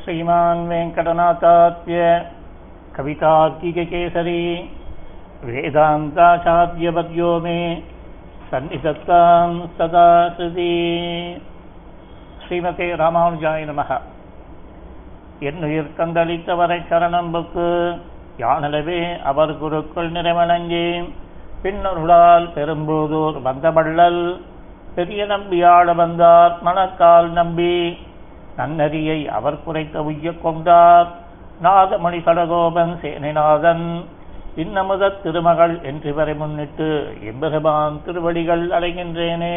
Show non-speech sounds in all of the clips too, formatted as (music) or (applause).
श्रीमान् वेङ्कटनाथात्य कवितार्किककेसरी वेदान्ताचार्यवर्यो मे सन्निधत्तां सदा हृदि ஸ்ரீமதே ராமானுஜாய நமக என்னுயிர் தந்தளித்தவரை சரணம்புக்கு யானளவே அவர் குருக்கள் நிறைவணங்கி பின்னருளால் பெரும்போதூர் வந்தவள்ளல் பெரிய நம்பியாள வந்தார் மணக்கால் நம்பி நன்னதியை அவர் குறைக்க உய்ய கொண்டார். நாகமணி சடகோபன் சேனைநாதன் இன்னமுத திருமகள் என்று வரை முன்னிட்டு எம்பெருமான் திருவடிகள் அடைகின்றேனே.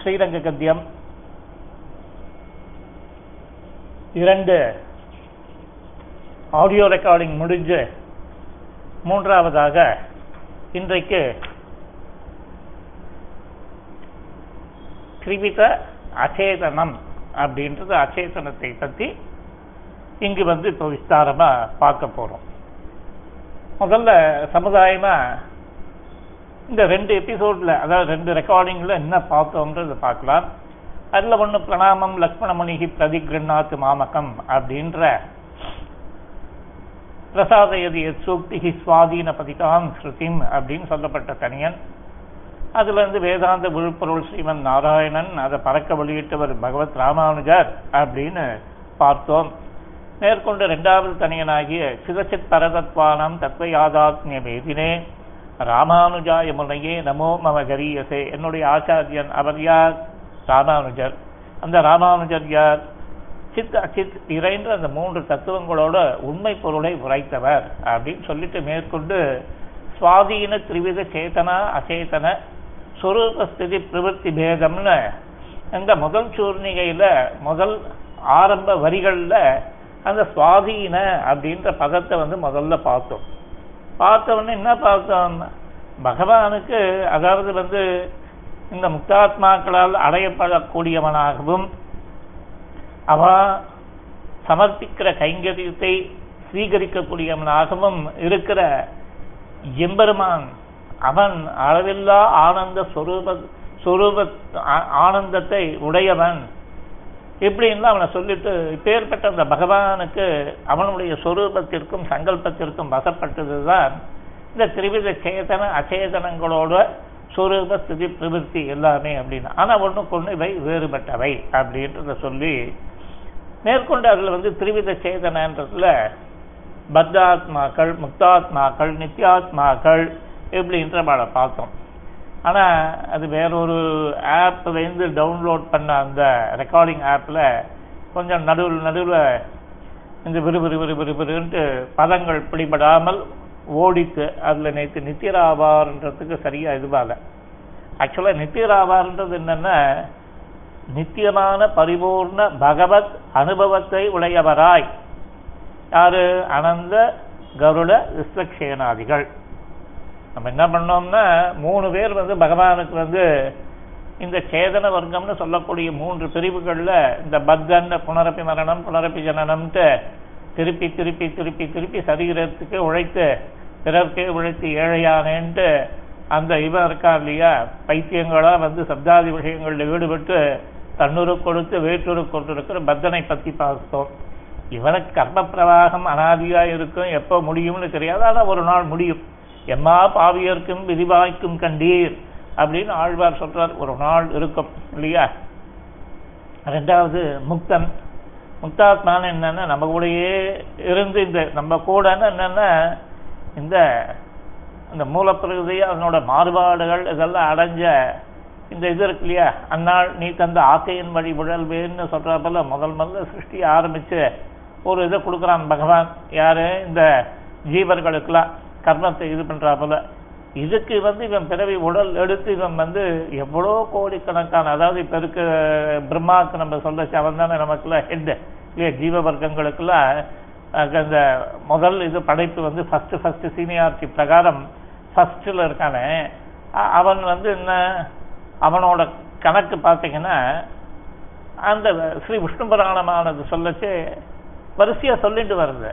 ஸ்ரீரங்க கத்தியம் இரண்டு ஆடியோ ரெக்கார்டிங் முடிஞ்சு மூன்றாவதாக இன்றைக்கு கிரிவித அச்சேதனம் அப்படின்றது அச்சேதனத்தை பற்றி இங்கு வந்து இப்போ விஸ்தாரமா பார்க்க போறோம். முதல்ல சமுதாயமாக இந்த ரெண்டு எபிசோடில் அதாவது ரெண்டு ரெக்கார்டிங்ல என்ன பார்த்தோன்றது பார்க்கலாம். அதில் ஒண்ணு பிரணாமம் லக்ஷ்மணமுனிகி பிரதிகிருநாத் மாமகம் அப்படின்ற பிரசாதயதி சூக்திகி சுவாதீன பதிகாம் ஸ்ருதிம் அப்படின்னு சொல்லப்பட்ட தனியன். அதுல இருந்து வேதாந்த விழுப்பொருள் ஸ்ரீமன் நாராயணன் அதை பறக்க வெளியிட்டவர் பகவத் ராமானுஜர் அப்படின்னு பார்த்தோம். மேற்கொண்டு இரண்டாவது தனியனாகிய சிதச்சித் பரதத்வானம் தத்வயாதாத்மிய மேதினே ராமானுஜாய முனையே நமோ மம கரியசே என்னுடைய ஆச்சாரியன் அவர் யார்? ராமானுஜர். அந்த ராமானுஜர் யார்? சித் அச்சித் இறைன்ற அந்த மூன்று தத்துவங்களோட உண்மை பொருளை உரைத்தவர் அப்படின்னு சொல்லிட்டு மேற்கொண்டு சுவாதீன திரிவித சேத்தனா அச்சேதன சுரூபஸ்திதி பிரவர்த்தி பேதம்னு இந்த முதல் சூர்ணிகையில முதல் ஆரம்ப வரிகள்ல அந்த சுவாதீன அப்படின்ற பதத்தை வந்து முதல்ல பார்த்தோம். பார்த்தவொடனே என்ன பார்த்தோம்? பகவானுக்கு அதாவது வந்து இந்த முக்தாத்மாக்களால் அடையப்படக்கூடியவனாகவும் அவ சமர்ப்பிக்கிற கைங்கரியத்தை ஸ்வீகரிக்கக்கூடியவனாகவும் இருக்கிற எம்பெருமான் அவன் அளவில்லா ஆனந்த சொரூப சொரூப ஆனந்தத்தை உடையவன். இப்படின்னு அவனை சொல்லிட்டு இப்பேற்பட்ட அந்த பகவானுக்கு அவனுடைய சொரூபத்திற்கும் சங்கல்பத்திற்கும் வசப்பட்டதுதான் இந்த திரிவித சேதன அச்சேதனங்களோட சொரூப ஸ்திதி பிரவருத்தி எல்லாமே அப்படின்னு. ஆனால் ஒன்றுக்கு ஒன்று இவை வேறுபட்டவை அப்படின்றத சொல்லி மேற்கொண்டு அதில் வந்து திரிவித சேதனன்றதுல பத்தாத்மாக்கள் முக்தாத்மாக்கள் நித்யாத்மாக்கள் இப்படின்ற பார்த்தோம். ஆனா அது வேறொரு ஆப்லேருந்து டவுன்லோட் பண்ண அந்த ரெக்கார்டிங் ஆப்ல கொஞ்சம் நடுவில் நடுவில் இந்த விறுவிறு விறுன்ட்டு பதங்கள் பிடிபடாமல் ஓடித்து அதில் நேற்று நித்தியராவார்ன்றதுக்கு சரியாக இதுவாக ஆக்சுவலாக நித்தியராவார்ன்றது என்னென்ன நித்தியமான பரிபூர்ண பகவத் அனுபவத்தை உடையவராய். யாரு? அனந்த கருட விஸ்வக்ஷேனாதிகள். நம்ம என்ன பண்ணோம்னா மூணு பேர் வந்து பகவானுக்கு வந்து இந்த சேதன வர்க்கம்னு சொல்லக்கூடிய மூன்று பிரிவுகளில் இந்த பத்தன் புனரப்பி மரணம் புனரப்பி ஜனனம்ட்டு திருப்பி திருப்பி திருப்பி திருப்பி சரீரத்துக்கு உழைத்து பிறர்க்கே உழைத்து ஏழையானேன்ட்டு அந்த இவன் இருக்கா இல்லையா? பைத்தியங்களாக வந்து சப்தாதி விஷயங்களில் ஈடுபட்டு தன்னுரு கொடுத்து வேற்றுரு கொடுத்துருக்கிற பத்தனை பற்றி பார்த்தோம். இவனுக்கு கர்ம பிரவாகம் அனாதியாக இருக்கும். எப்போ முடியும்னு தெரியாது. ஆனால் ஒரு நாள் முடியும். எம்மா பாவியர்க்கும் விரிவாய்க்கும் கண்டீர் அப்படின்னு ஆழ்வார் சொல்றார். ஒரு நாள் இருக்கும் இல்லையா? ரெண்டாவது முக்தன். முக்தாத்மான்னு என்னன்னா நம்ம கூடயே இருந்து இந்த நம்ம கூடன்னு என்னன்னா இந்த இந்த மூலப்பிரகதி அதனோட மாறுபாடுகள் இதெல்லாம் அடைஞ்ச இந்த இது இருக்கு இல்லையா? அந்நாள் நீ தந்த ஆக்கையின் வழி உழல்வேன்னு சொல்ற முதல் முதல்ல சிருஷ்டி ஆரம்பிச்சு ஒரு இதை கொடுக்குறான் பகவான். யாரு? இந்த ஜீவர்களுக்கெல்லாம். கர்மத்தை இது பண்ணுறா போல. இதுக்கு வந்து இவன் பிறவி உடல் எடுத்து இவன் வந்து எவ்வளோ கோடிக்கணக்கான அதாவது இப்ப இருக்க பிரம்மாவுக்கு நம்ம சொல்லச்சு அவன் தானே நமக்குலாம் ஹெட் இல்லையா ஜீவ வர்க்கங்களுக்கெல்லாம் அந்த முதல் இது படைப்பு வந்து ஃபர்ஸ்ட் ஃபர்ஸ்ட் சீனியாரிட்டி பிரகாரம் ஃபர்ஸ்ட்ல இருக்கானே. அவன் வந்து என்ன அவனோட கணக்கு பார்த்தீங்கன்னா அந்த ஸ்ரீ விஷ்ணு புராணமானது சொல்லச்சு வரிசையாக சொல்லிட்டு வருது.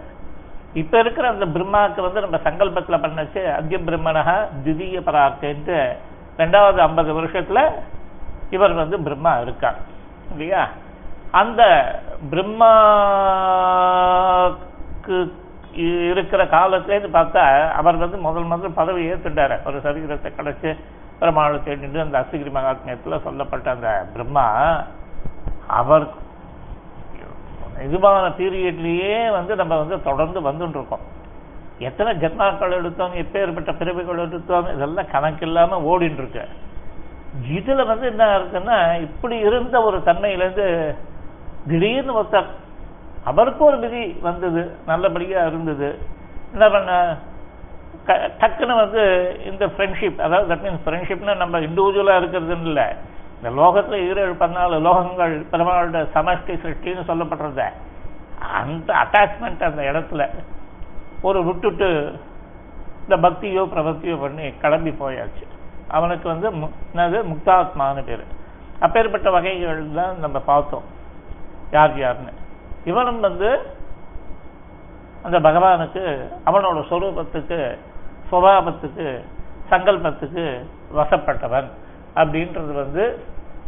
இப்ப இருக்கிற அந்த பிரம்மாவுக்கு வந்து நம்ம சங்கல்பத்துல பண்ணச்சு அத்திய பிரம்மனகா திதிய பராக்கன்ட்டு ரெண்டாவது ஐம்பது வருஷத்துல இவர் வந்து பிரம்மா இருக்கார். இல்லையா? அந்த பிரம்மாக்கு இருக்கிற காலத்துலேருந்து பார்த்தா அவர் வந்து முதல் முதல் பதவி ஏற்றுட்டாரு ஒரு சரீரத்தை கிடச்சி பெருமாளை தேடிட்டு அந்த அசுகிரி மகாத்மியத்தில் சொல்லப்பட்ட அந்த பிரம்மா அவர் இதுவான பீரியட்லேயே வந்து நம்ம வந்து தொடர்ந்து வந்துட்டு இருக்கோம் எத்தனை ஜென்மாக்கள் எடுத்தோம் எப்பேற்பட்ட பிறவிகள் எடுத்தோம் இதெல்லாம் கணக்கில்லாம ஓடிட்டு இருக்கு இதில் வந்து என்ன இருக்குன்னா இப்படி இருந்த ஒரு தன்மையிலேருந்து திடீர்னு ஒருத்தர் அவருக்கு ஒரு விதி வந்தது நல்லபடியாக இருந்தது. என்ன பண்ண க- டக்குன்னு வந்து இந்த ஃப்ரெண்ட்ஷிப் அதாவது தட் மீன்ஸ் ஃப்ரெண்ட்ஷிப்னா நம்ம இண்டிவிஜுவலாக இருக்கிறதுன்னு இல்லை. இந்த லோகத்துல ஈரேழு பதினாலு லோகங்கள் பெருமாளோட சமஷ்டி சிருஷ்டின்னு சொல்லப்படுறத அந்த அட்டாச்மெண்ட் அந்த இடத்துல ஒரு விட்டுட்டு இந்த பக்தியோ பிரபத்தியோ பண்ணி கிளம்பி போயாச்சு. அவனுக்கு வந்து மு- என்னது? முக்தாத்மான்னு பேர். அப்பேற்பட்ட வகைகள் தான் நம்ம பார்த்தோம். யார் யாருன்னு. இவனும் வந்து அந்த பகவானுக்கு அவனோட சொரூபத்துக்கு சுபாவத்துக்கு சங்கல்பத்துக்கு வசப்பட்டவன். அப்படின்றது வந்து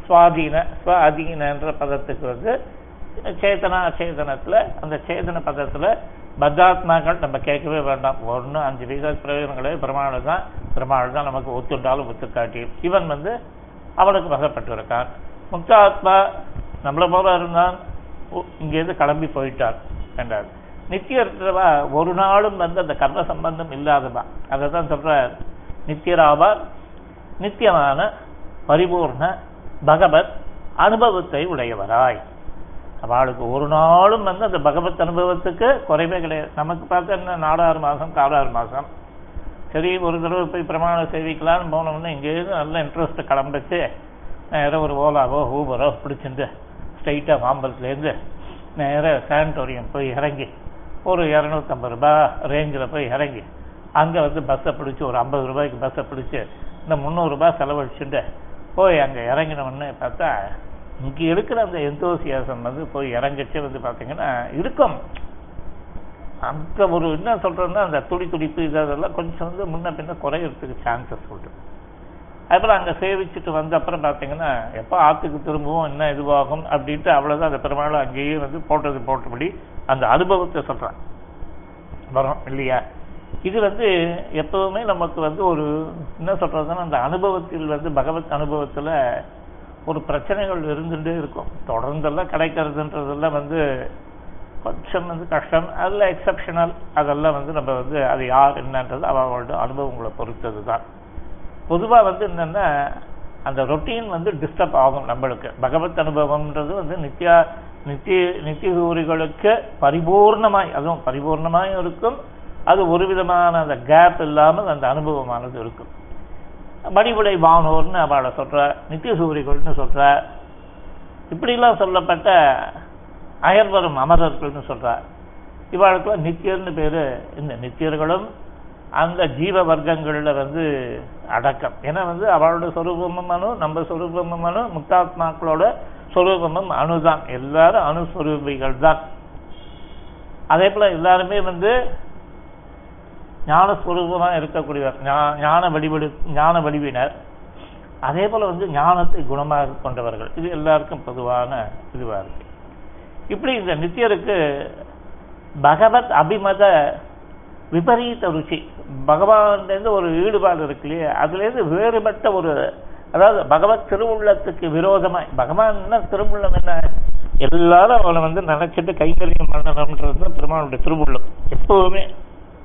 சுவாதீன சுவாதீனன்ற பதத்துக்கு வந்து சேதனா அச்சேதனத்தில் அந்த சேதன பதத்தில் பத்தாத்மாக்கள் நம்ம கேட்கவே வேண்டாம். ஒன்று அஞ்சு வீத பிரயோஜனங்களே பெருமாள் தான் பெருமாள் தான் நமக்கு ஒத்துண்டாலும் ஒத்து காட்டியும் இவன் வந்து அவனுக்கு வசப்பட்டு இருக்கான் முக்தாத்மா நம்மள போல இருந்தான். இங்கேருந்து கிளம்பி போயிட்டான் என்றார். நித்தியர்வா ஒரு நாளும் வந்து அந்த கர்ம சம்பந்தம் இல்லாதவா? அதை தான் சொல்ற நித்தியராவார் நித்தியமான பரிபூர்ண பகவத் அனுபவத்தை உடையவராய். அவளுக்கு ஒரு நாளும் வந்து அந்த பகவத் அனுபவத்துக்கு குறைவே கிடையாது. நமக்கு பார்த்தா என்ன நாலாறு மாதம் காலாறு மாதம் சரி ஒரு தடவை போய் பிரமாண சேவிக்கலான்னு போனோம்னா இங்கேருந்து நல்ல இன்ட்ரெஸ்ட் கிளம்பிச்சு நேராக ஒரு ஓலாவோ ஊபரோ பிடிச்சிருந்து ஸ்ட்ரைட்டாக மாம்பலத்துலேருந்து நேராக சானிட்டோரியம் போய் இறங்கி ஒரு இரநூத்தம்பது ரூபா ரேஞ்சில் போய் இறங்கி அங்கே வந்து பஸ்ஸை பிடிச்சி ஒரு ஐம்பது ரூபாய்க்கு பஸ்ஸை பிடிச்சி இந்த முந்நூறுரூபா செலவழிச்சுட்டு போய் அங்கே இறங்கினோன்னு பார்த்தா இங்கே இருக்கிற அந்த எந்தோசியாசம் வந்து போய் இறங்கிச்சு வந்து பார்த்தீங்கன்னா இருக்கும். அந்த ஒரு என்ன சொல்றேன்னா அந்த துடி துடிப்பு இதெல்லாம் கொஞ்சம் வந்து முன்ன பின்ன குறையிறதுக்கு சான்சஸ் உண்டு. அதுபோல் அங்க சேவிச்சுட்டு வந்த அப்புறம் பார்த்தீங்கன்னா எப்போ ஆத்துக்கு திரும்பவும் என்ன இதுவாகும் அப்படின்ட்டு அவ்வளவுதான். அந்த பெருமாள் அங்கேயே வந்து போட்டது போட்டபடி அந்த அனுபவத்தை சொல்கிறான் வரும் இல்லையா? இது வந்து எப்பவுமே நமக்கு வந்து ஒரு என்ன சொல்றதுன்னா அந்த அனுபவத்தில் வந்து பகவத் அனுபவத்துல ஒரு பிரச்சனைகள் இருந்துட்டே இருக்கும். தொடர்ந்தெல்லாம் கிடைக்கிறதுன்றதெல்லாம் வந்து கொஞ்சம் வந்து கஷ்டம். அதில் எக்ஸப்ஷனல் அதெல்லாம் வந்து நம்ம வந்து அது யார் என்னன்றது அவங்களோட அனுபவங்களை பொறுத்தது தான் பொதுவாக வந்து என்னென்னா அந்த ரொட்டீன் வந்து டிஸ்டர்ப் ஆகும் நம்மளுக்கு. பகவத் அனுபவம்ன்றது வந்து நித்யா நித்திய கூறிகளுக்கு பரிபூர்ணமாய் அதுவும் பரிபூர்ணமாயும் இருக்கும். அது ஒரு விதமான அந்த கேப் இல்லாமல் அந்த அனுபவமானது இருக்கும். மணிபுடை வானோர்னு அவளை நித்ய சூரிகள்னு சொல்கிற இப்படிலாம் சொல்லப்பட்ட அயர்வரும் அமரர்கள்னு சொல்கிறார் இவாளுக்குலாம் நித்தியர்னு பேர் இந்த நித்தியர்களும் அந்த ஜீவ வர்க்கங்களில் வந்து அடக்கம். ஏன்னா வந்து அவளோட சொரூபமும் அணு நம்ம சொரூபமும் அணு முக்தாத்மாக்களோட சொரூபமும் அணுதான். எல்லாரும் அணுஸ்வரூபிகள் தான் அதே போல் எல்லாருமே வந்து ஞானஸ்வரூபமா இருக்கக்கூடியவர் ஞா- ஞான வழிபடு ஞான வடிவினர் அதே போல வந்து ஞானத்தை குணமாக கொண்டவர்கள். இது எல்லாருக்கும் பொதுவான இதுவா இருக்கு. இப்படி இந்த நித்தியருக்கு பகவத் அபிமத விபரீத ருச்சி பகவான்லேருந்து ஒரு ஈடுபாடு இருக்கு இல்லையா? அதுலேருந்து வேறுபட்ட ஒரு அதாவது பகவத் திருவுள்ளத்துக்கு விரோதமாய் பகவான் என்ன திருவுள்ளம் என்ன? எல்லாரும் அவளை வந்து நினைச்சிட்டு கைங்கரியம் பண்ணணும்ன்றது தான் பெருமானுடைய திருவுள்ளம். எப்பவுமே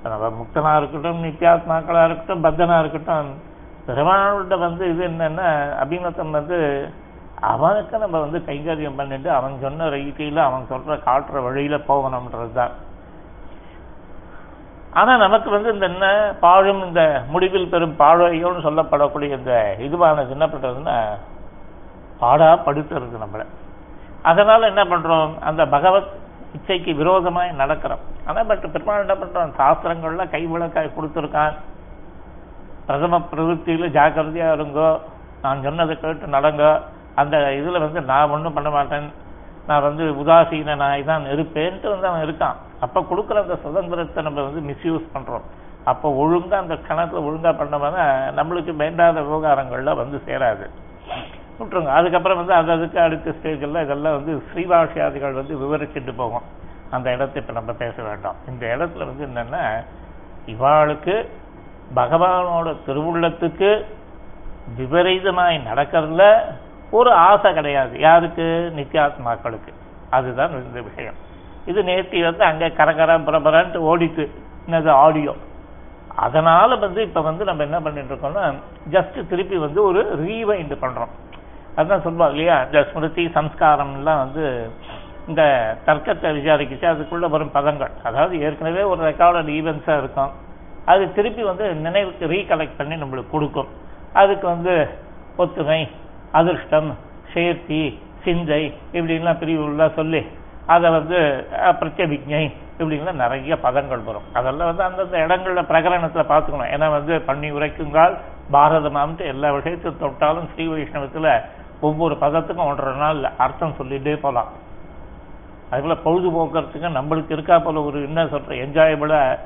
நம்ம முக்தனா இருக்கட்டும் நித்தியாத்மாக்களா இருக்கட்டும் பத்தனா இருக்கட்டும் பெருமாளோட வந்து இது என்னன்னா அபிமத்தம் வந்து அவனுக்கு நம்ம வந்து கைங்கரியம் பண்ணிட்டு அவன் சொன்ன ரீதியில அவன் சொல்ற காட்டுற வழியில போகணும்ன்றதுதான். ஆனா நமக்கு வந்து இந்த என்ன பாழும் இந்த முடிவில் பெரும் பாழையோன்னு சொல்லப்படக்கூடிய இந்த இதுவானது என்ன பண்றதுன்னா பாடா படுத்துறது நம்மள. அதனால என்ன பண்றோம்? அந்த பகவத் இச்சைக்கு விரோதமாய் நடக்கிறோம். ஆனால் பட் பெருமாள் என்ன பண்றான்? சாஸ்திரங்கள்ல கைவிளக்காய் கொடுத்துருக்கான். பிரதம பிரவೃತ್ತಿயில ஜாக்கிரதையா இருங்கோ. நான் சொன்னதை கேட்டு நடங்க. அந்த இதில் வந்து நான் ஒன்றும் பண்ண மாட்டேன். நான் வந்து உதாசீனாய் தான் இருப்பேன்ட்டு வந்து அவன் இருக்கான். அப்போ கொடுக்குற அந்த சுதந்திரத்தை நம்ம வந்து மிஸ்யூஸ் பண்ணுறோம் அப்போ ஒழுங்கா அந்த கணத்தில் ஒழுங்கா பண்ணோம்னா நம்மளுக்கு வேண்டாத விவகாரங்கள்லாம் வந்து சேராது. விட்டுருங்க. அதுக்கப்புறம் வந்து அது அதுக்கு அடுத்த ஸ்டேஜில் இதெல்லாம் வந்து ஸ்ரீபாஷியாதிகள் வந்து விவரிச்சுட்டு போவோம். அந்த இடத்தை இப்போ நம்ம பேச வேண்டாம். இந்த இடத்துல வந்து என்னன்னா இவாளுக்கு பகவானோட திருவுள்ளத்துக்கு விபரீதமாய் நடக்கிறதுல ஒரு ஆசை கிடையாது. யாருக்கு? நித்தியாத்மாக்களுக்கு அதுதான் இந்த விஷயம். இது நேர்த்தி வந்து அங்கே கரகரம் பிரபரன்ட்டு ஓடிட்டு என்னது ஆடியோ. அதனால வந்து இப்ப வந்து நம்ம என்ன பண்ணிட்டு இருக்கோம்னா ஜஸ்ட் திருப்பி வந்து ஒரு ரீவைண்ட் பண்றோம். அதுதான் சொல்லுவாங்க இல்லையா? இந்த ஸ்மிருதி சம்ஸ்காரம்லாம் வந்து இந்த தர்க்கத்தை விசாரிக்கிச்சு. அதுக்குள்ளே வரும் பதங்கள். அதாவது ஏற்கனவே ஒரு ரெக்கார்டட் ஈவெண்ட்ஸாக இருக்கும். அது திருப்பி வந்து நினைவுக்கு ரீகலெக்ட் பண்ணி நம்மளுக்கு கொடுக்கும். அதுக்கு வந்து ஒத்துமை அதிர்ஷ்டம் சேர்த்தி சிந்தை இப்படின்லாம் பிரிவுலாம் சொல்லி அதை வந்து பிரத்யபிக்ஞை இப்படின்லாம் நிறைய பதங்கள் வரும். அதெல்லாம் வந்து அந்தந்த இடங்களில் பிரகரணத்தில் பார்த்துக்கணும். ஏன்னா வந்து பண்ணி உரைக்குங்கால் பாரதமாம்ட்டு எல்லா விஷயத்தையும் தொட்டாலும் ஸ்ரீ வைஷ்ணவத்தில் ஒவ்வொரு பதத்துக்கும் ஒன்றரை நாள் அர்த்தம் சொல்லிகிட்டே போகலாம் அதுபோல் பொழுதுபோக்குறதுக்கு நம்மளுக்கு இருக்கா போல ஒரு என்ன சொல்கிற என்ஜாயபிளாக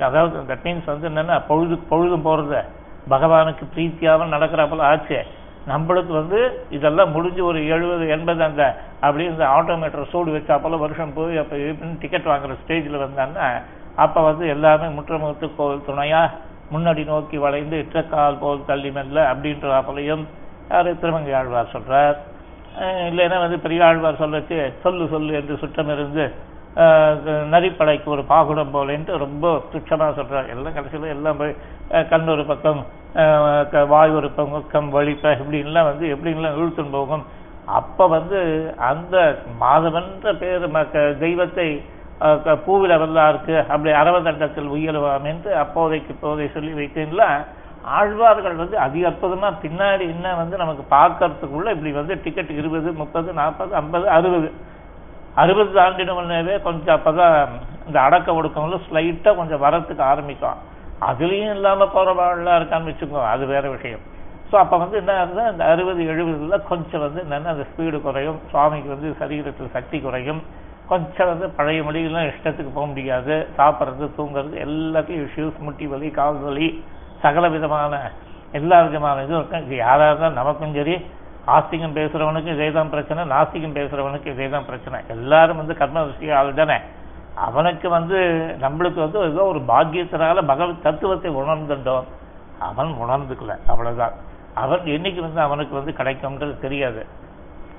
அதாவது தட் மீன்ஸ் வந்து என்னென்னா பொழுது பொழுதும் போகிறத பகவானுக்கு பிரீத்தியாகவும் நடக்கிற போல ஆச்சு. நம்மளுக்கு வந்து இதெல்லாம் முடிஞ்சு ஒரு எழுபது எண்பது அந்த அப்படி இந்த ஆட்டோமேட்டர் சூடு வச்சா போல வருஷம் போய் அப்போ டிக்கெட் வாங்குற ஸ்டேஜில் வந்தான்னா அப்போ வந்து எல்லாமே முற்றமுகத்து கோவில் துணையாக முன்னாடி நோக்கி வளைந்து இட்டக்கால் போல் தள்ளி மெல்ல அப்படின்ற போலையும் அவர் திருமங்கையாழ்வார் ஆழ்வார் இல்லைன்னா வந்து பெரியாழ்வார் சொல்லச்சு சொல்லு சொல்லு என்று சுட்டம் இருந்து நரிப்படைக்கு ஒரு பாகுடம் போலேன்ட்டு ரொம்ப துச்சமாக சொல்கிறார் எல்லாம் கடைசியில் எல்லாம் போய் கண் ஒரு பக்கம் க- வாய் ஒரு பக்கம் வலிப்ப இப்படின்லாம் வந்து எப்படின்லாம் இழுத்துன்னு போகும். அப்போ வந்து அந்த மாதவன்ற பேர் மக்க தெய்வத்தை பூவில க- பூவில வல்லாருக்கு அப்படி அரவதண்டத்தில் உயருவாம் என்று அப்போதைக்கு இப்போதை சொல்லி வைத்தேன்ல ஆழ்வார்கள் வந்து அதி அற்புதமா பின்னாடி என்ன வந்து நமக்கு பார்க்கறதுக்குள்ள இப்படி வந்து டிக்கெட் இருபது முப்பது நாற்பது ஐம்பது அறுபது. அறுபது தாண்டினவனவே கொஞ்சம் அப்பதான் இந்த அடக்க ஒடுக்கம்ல ஸ்லைட்டா கொஞ்சம் வரத்துக்கு ஆரம்பிக்கும். அதுலயும் இல்லாம போறவாள்லாம் இருக்கான்னு வச்சுக்கோங்க அது வேற விஷயம். ஸோ அப்ப வந்து என்ன ஆகுதுன்னா இந்த அறுபது எழுபதுல கொஞ்சம் வந்து என்னன்னா அந்த ஸ்பீடு குறையும். சுவாமிக்கு வந்து சரீரத்தில் சக்தி குறையும். கொஞ்சம் வந்து பழைய மொழிகள்லாம் இஷ்டத்துக்கு போக முடியாது. சாப்பிட்றது தூங்குறது எல்லாத்தையும் இஷ்யூஸ் முட்டி வலி கால் வலி சகல விதமான எல்லா விதமான இதுவும் இருக்கும் யாராக இருந்தாலும் நமக்கும் சரி ஆஸ்திகம் பேசுறவனுக்கு இதேதான் பிரச்சனை நாஸ்திகம் பேசுறவனுக்கு இதேதான் பிரச்சனை. எல்லாரும் வந்து கர்ம விஷய ஆள் தானே. அவனுக்கு வந்து நம்மளுக்கு வந்து ஏதோ ஒரு பாக்கியத்தினால பகவத் தத்துவத்தை உணர்ந்துட்டோம். அவன் உணர்ந்துக்கல அவ்வளவுதான். அவன் என்னைக்கு வந்து அவனுக்கு வந்து கிடைக்கும்ன்றது தெரியாது.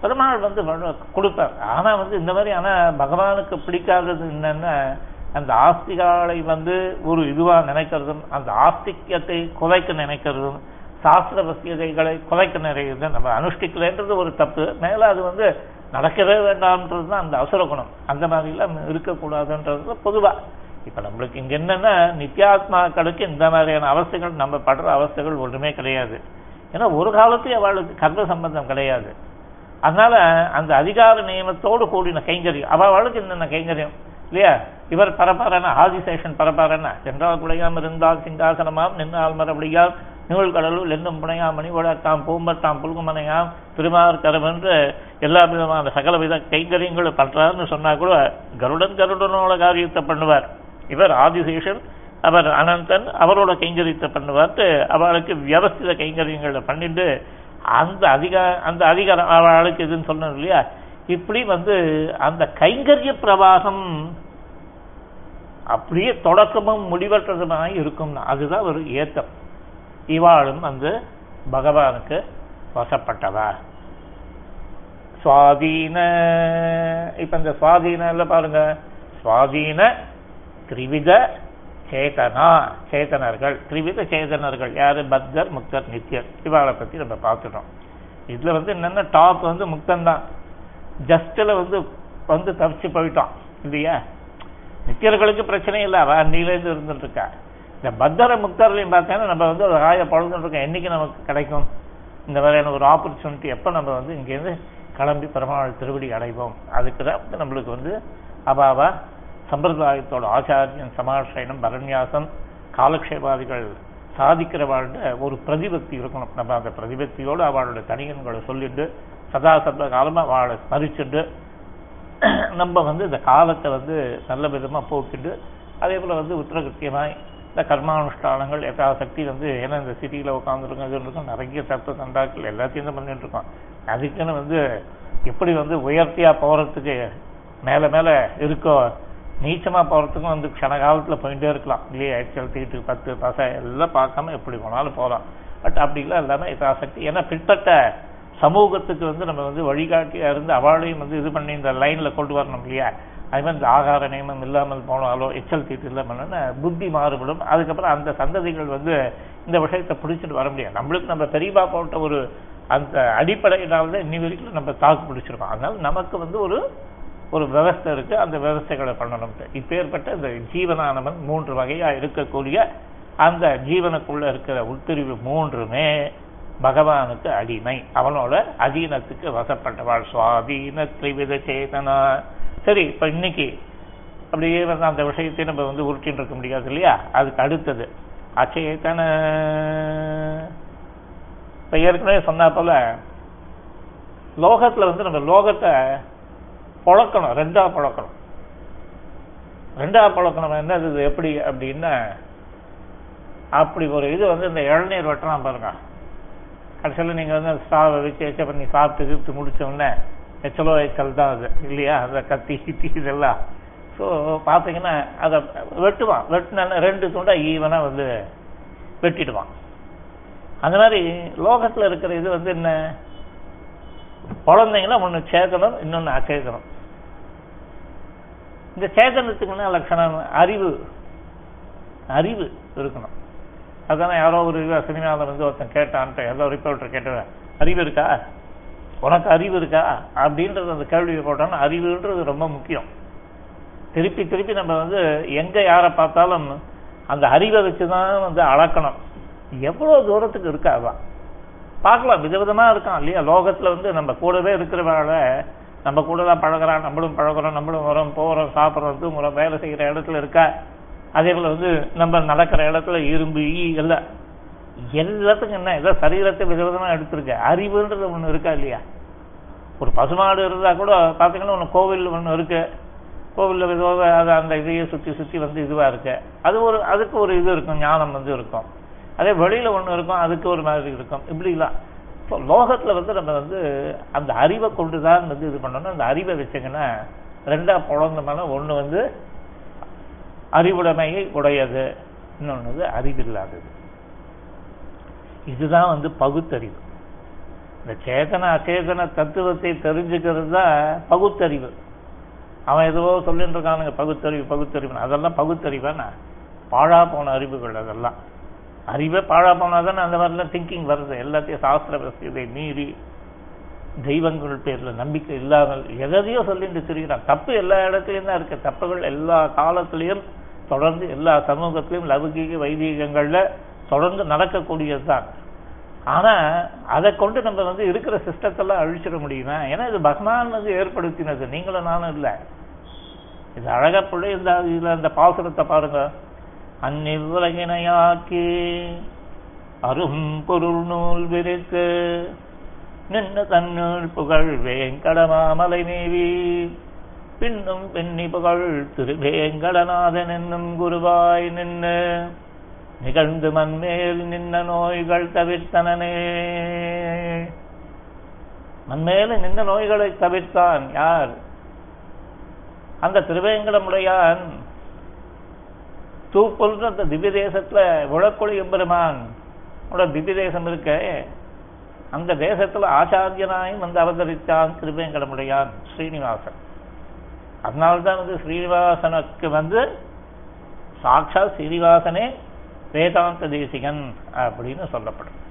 பெருமாள் வந்து கொடுப்பார். ஆனா வந்து இந்த மாதிரி ஆனா பகவானுக்கு பிடிக்காதது என்னென்னா அந்த ஆஸ்திகாலை வந்து ஒரு இதுவாக நினைக்கிறதும் அந்த ஆஸ்திக்யத்தை குலைக்க நினைக்கிறதும் சாஸ்திர வசியதைகளை குலைக்க நிறையது நம்ம அனுஷ்டிக்கலைன்றது ஒரு தப்பு. மேலே அது வந்து நடக்கவே வேண்டாம்ன்றது தான் அந்த அவசர குணம். அந்த மாதிரிலாம் இருக்கக்கூடாதுன்றது பொதுவாக இப்போ நம்மளுக்கு இங்கே என்னென்னா நித்யாத்மாக்களுக்கு இந்த மாதிரியான அவஸ்தைகள் நம்ம படுற அவஸ்தைகள் ஒன்றுமே கிடையாது. ஏன்னா ஒரு காலத்தையும் அவளுக்கு கர்ம சம்பந்தம் கிடையாது. அதனால் அந்த அதிகார நியமத்தோடு கூடின கைங்கரியம் அவள் அவளுக்கு என்னென்ன கைங்கரியம்? இல்லையா இவர் பரபரன ஆதிசேஷன் பரபரன. சென்றால் குடையாம் இருந்தால் சிங்காசனமாம் நின்னால் மரபடியால் நிகழ் கடலுள் என்னும் புனையாம் மணிவழத்தாம் பூம்பத்தாம் புல்குமனையாம் திருமார்கரம் என்று எல்லா விதமான சகல வித கைங்கரியங்களும் பண்றாருன்னு சொன்னா கூட கருடன் கருடனோட காரியத்தை பண்ணுவார். இவர் ஆதிசேஷன் அவர் அனந்தன் அவரோட கைங்கரியத்தை பண்ணுவார்ட்டு அவளுக்கு வியவஸ்தித கைங்கரியங்களை பண்ணிட்டு அந்த அதிகா அந்த அதிகாரம் அவளுக்கு இதுன்னு சொன்னோம் இல்லையா? இப்படி வந்து அந்த கைங்கரிய பிரவாகம் அப்படியே தொடக்கமும் முடிவற்றதுமாக இருக்கும்னா. அதுதான் ஒரு ஏத்தம். இவாளும் வந்து பகவானுக்கு வசப்பட்டவா. சுவாதீன இப்ப இந்த சுவாதீன பாருங்க. சுவாதீன திரிவித சேதனா சேதனர்கள். திரிவித சேதனர்கள் யாரு? பத்தர் முக்தர் நித்யர். இவாளை பத்தி நம்ம பார்த்துட்டோம். இதுல வந்து என்னன்னா டாப் வந்து முக்தன் தான் ஜஸ்ட்ல வந்து வந்து தவிச்சு போயிட்டோம் இல்லையா? நித்தியர்களுக்கு பிரச்சனை இல்லை அவ அன்னிலேருந்து இருந்துட்டு இருக்கா இந்த பத்தர முக்தர்களையும் பார்த்தேன்னா நம்ம வந்து ஒரு ஆய பழந்துட்டு இருக்கோம் என்னைக்கு நமக்கு கிடைக்கும்? இந்த மாதிரியான ஒரு ஆப்பர்ச்சுனிட்டி எப்போ நம்ம வந்து இங்கேருந்து கிளம்பி பெருமாள் திருவடி அடைவோம்? அதுக்கு தான் வந்து நம்மளுக்கு வந்து அபாவா சம்பிரதாயத்தோட ஆச்சாரியன் சமாஷயனம் பரண்யாசம் காலக்ஷேபாதிகள் சாதிக்கிறவாழ்கிட்ட ஒரு பிரதிபக்தி இருக்கணும். நம்ம அந்த பிரதிபக்தியோடு அவளோட தனியன்களை சொல்லிட்டு சதா சர்வ காலமாக அவளை ஸ்மரிச்சுட்டு (clears throat) நம்ம வந்து இந்த காலத்தை வந்து நல்ல விதமா போக்கிட்டு அதே போல வந்து உத்தரகிருத்தியமாய் இந்த கர்மானுஷ்டானங்கள் யதாசக்தி வந்து ஏன்னா இந்த சிட்டியில் உட்காந்துருக்கோம் இது இருக்கும் நிறைய தத்துவ தண்டாக்கள் எல்லாத்தையும் தான் பண்ணிட்டு இருக்கோம் அதுக்குன்னு வந்து எப்படி வந்து உயர்த்தியா போறதுக்கு மேல மேல இருக்கோ நீச்சமா போறதுக்கும் வந்து க்ஷண காலத்துல போயிட்டே இருக்கலாம். இல்லையே எக்ஸல் தீட்டு பத்து பசை எல்லாம் பார்க்காம எப்படி போனாலும் போகலாம். பட் அப்படிலாம் இல்லாம இதாசக்தி ஏன்னா பிற்பட்ட சமூகத்துக்கு வந்து நம்ம வந்து வழிகாட்டியாக இருந்து அவளையும் வந்து இது பண்ணி இந்த லைனில் கொண்டு வரணும் இல்லையா? அது மாதிரி இந்த ஆகார நியமம் இல்லாமல் போனாலோ எச்சல் தீட்டு இல்லாமல் புத்தி மாறுபடும். அதுக்கப்புறம் அந்த சந்ததிகள் வந்து இந்த விஷயத்தை பிடிச்சிட்டு வர முடியாது. நம்மளுக்கு நம்ம பெரியப்பா போட்ட ஒரு அந்த அடிப்படையினால்தான் இன்னி வரைக்கும் நம்ம தாக்கு பிடிச்சிருக்கோம். அதனால நமக்கு வந்து ஒரு ஒரு விவஸ்தை இருக்குது அந்த விவஸ்தைகளை பண்ணணும்ட்டு இப்பேற்பட்ட இந்த ஜீவனானவன் மூன்று வகையாக இருக்கக்கூடிய அந்த ஜீவனுக்குள்ளே இருக்கிற உட்பிரிவு மூன்றுமே பகவானுக்கு அடிமை. அவனோட அதீனத்துக்கு வசப்பட்டவாள். சுவாதீன திரிவித சேதனா. சரி இப்போ இன்னைக்கு அப்படியே வந்து அந்த விஷயத்தை நம்ம வந்து உருட்டின்னு இருக்க முடியாது இல்லையா? அதுக்கு அடுத்தது. அச்சேதன. இப்போ ஏற்கனவே சொன்னா போல லோகத்துல வந்து நம்ம லோகத்தை பொழக்கணும். ரெண்டா பொழக்கணும். ரெண்டா பொழக்கணும். என்னது எப்படி? அப்படின்னா அப்படி ஒரு இது வந்து இந்த இளநீர் வெட்டலாம் பாருங்க. கடைசியில் நீங்க வந்து ஸ்டாவை வச்சு வச்ச பண்ணி சாப்பிட்டு கிப்ட்டு முடிச்ச உடனே எச்சலோ எச்சல் தான் அது இல்லையா? அந்த கத்தி கித்தி இதெல்லாம். ஸோ பார்த்தீங்கன்னா அதை வெட்டுவான். வெட்டினா ரெண்டு துண்டாக ஈவனா வந்து வெட்டிடுவான். அந்த மாதிரி லோகத்துல இருக்கிற இது வந்து என்ன? குழந்தைங்கள ஒண்ணு சேர்க்கணும் இன்னொன்னு அச்சேதனம் இந்த சேதனத்துக்குன்னா லட்சணம் அறிவு. அறிவு இருக்கணும். அதுக்கான யாரோ ஒரு சினிமாவில் வந்து ஒருத்தன் கேட்டான்ட்டு ஏதோ ரிப்போர்ட்டர் கேட்டவன் அறிவு இருக்கா? உனக்கு அறிவு இருக்கா? அப்படின்றது அந்த கேள்வியை போட்டோம்னா அறிவுன்றது ரொம்ப முக்கியம். திருப்பி திருப்பி நம்ம வந்து எங்க யாரை பார்த்தாலும் அந்த அறிவை வச்சுதான் வந்து அளக்கணும். எவ்வளவு தூரத்துக்கு இருக்கா அதான் பார்க்கலாம் விதவிதமாக இருக்கான் இல்லையா? லோகத்துல வந்து நம்ம கூடவே இருக்கிறவங்கள நம்ம கூட தான் பழகுறான் நம்மளும் பழகுறோம் நம்மளும் வரோம் போறோம் சாப்பிட்றோம் தூங்குறோம் வேலை செய்யற இடத்துல இருக்கா? அதே போல் வந்து நம்ம நடக்கிற இடத்துல இரும்பு ஈ எல்லாம் எல்லாத்துக்கும் என்ன ஏதோ சரீரத்தை விதவிதமாக எடுத்திருக்க. அறிவுன்றது ஒன்று இருக்கா இல்லையா? ஒரு பசுமாடு இருந்தால் கூட பார்த்தீங்கன்னா ஒன்று கோவில் ஒன்று இருக்கு. கோவிலில் விதவாக அது அந்த இதையே சுற்றி சுற்றி வந்து இதுவாக இருக்கு. அது ஒரு அதுக்கு ஒரு இது இருக்கும் ஞானம் வந்து இருக்கும். அதே வெளியில் ஒன்று இருக்கும் அதுக்கு ஒரு மாதிரி இருக்கும். இப்படிலாம். ஸோ லோகத்தில் வந்து நம்ம வந்து அந்த அறிவை கொண்டு தான் வந்து இது பண்ணணும். அந்த அறிவை வச்சுங்கன்னா ரெண்டா மேலே ஒன்று வந்து அறிவுடைமையை உடையது. இன்னொன்னு அறிவில்லாதது. இதுதான் வந்து பகுத்தறிவு. இந்த சேதன அச்சேதன தத்துவத்தை தெரிஞ்சுக்கிறது தான் பகுத்தறிவு. அவன் ஏதோ சொல்லிட்டு இருக்கானுங்க பகுத்தறிவு பகுத்தறிவு அதெல்லாம் பகுத்தறிவானா பாழா போன அறிவுகள் அதெல்லாம். அறிவே பாழா போனாதானே அந்த மாதிரிலாம் திங்கிங் வருது. எல்லாத்தையும் சாஸ்திர வசதியை மீறி தெய்வங்கள் பேரில் நம்பிக்கை இல்லாமல் எதையோ சொல்லிட்டு திரிகிறான் தப்பு எல்லா இடத்துலையும் தான் இருக்கு. தப்புகள் எல்லா காலத்திலையும் தொடர்ந்து எல்லா சமூகத்திலையும் லௌகீக வைதீகங்களில் தொடர்ந்து நடக்கக்கூடியதுதான். ஆனால் அதை கொண்டு நம்ம வந்து இருக்கிற சிஸ்டத்தெல்லாம் அழிச்சிட முடியுமா? ஏன்னா இது பகவான் வந்து ஏற்படுத்தினது. நீங்களும் நானும் இல்லை. இது அழகா பிள்ளை இந்த இதில் அந்த பாசுரத்தை பாருங்க. அந்நிவ்வுலகினையாக்கி அரும் பொருள் நூல் விரித்து நின்று தன்னுள் புகழ் வேங்கடமாமலை மேவி பின்னும் பெண்ணி புகழ் திருவேங்கடநாதன் என்னும் குருவாய் நின்று. நிகழ்ந்து மண்மேல் நின்ன நோய்கள் தவிர்த்தனனே. மண்மேல நின்ன நோய்களை தவிர்த்தான் யார்? அந்த திருவேங்கடமுடையான் தூப்பொல்ற அந்த திவ்ய தேசத்துல உழக்கொழி எம்பெருமான் திவ்ய தேசம் இருக்க. அந்த தேசத்துல ஆச்சாரியனாயும் வந்து அவதரித்தான் திருவேங்கடமுடையான் ஸ்ரீனிவாசன். அதனால்தான் வந்து ஸ்ரீனிவாசனுக்கு வந்து சாட்சா ஸ்ரீனிவாசனே வேதாந்த தேசிகன் அப்படின்னு சொல்லப்படும்.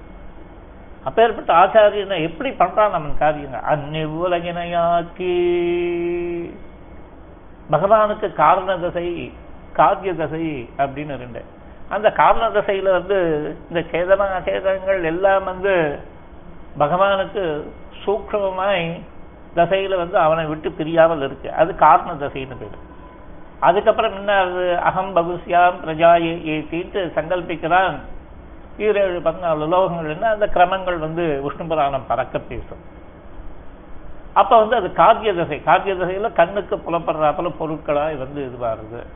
அப்பேற்பட்ட ஆச்சாரியனை எப்படி பண்றான் நம்ம காரியங்க? அந்நிவுலகினையாக்கி பகவானுக்கு காரண தசை காரிய தசை அப்படின்னு ரெண்டு. அந்த காரண தசையில வந்து இந்த சேதன அச்சேதனங்கள் எல்லாம் வந்து பகவானுக்கு சூக்ஷமாய் தசையில வந்து அவனை விட்டு பிரியாமல் இருக்கு. அது காரண தசைன்னு பேர். அதுக்கப்புறம் என்ன அது அகம் பகுசியாம் பிரஜாயை ஏற்றிட்டு சங்கல்பிக்கிறான். ஈரேழு பதினாலு லோகங்கள் என்ன? அந்த கிரமங்கள் வந்து விஷ்ணு புராணம் பறக்க பேசும். அப்ப வந்து அது காவிய தசை. காவிய தசையில கண்ணுக்கு புலப்படுறாப்புல பொருட்களா வந்து இதுவாருது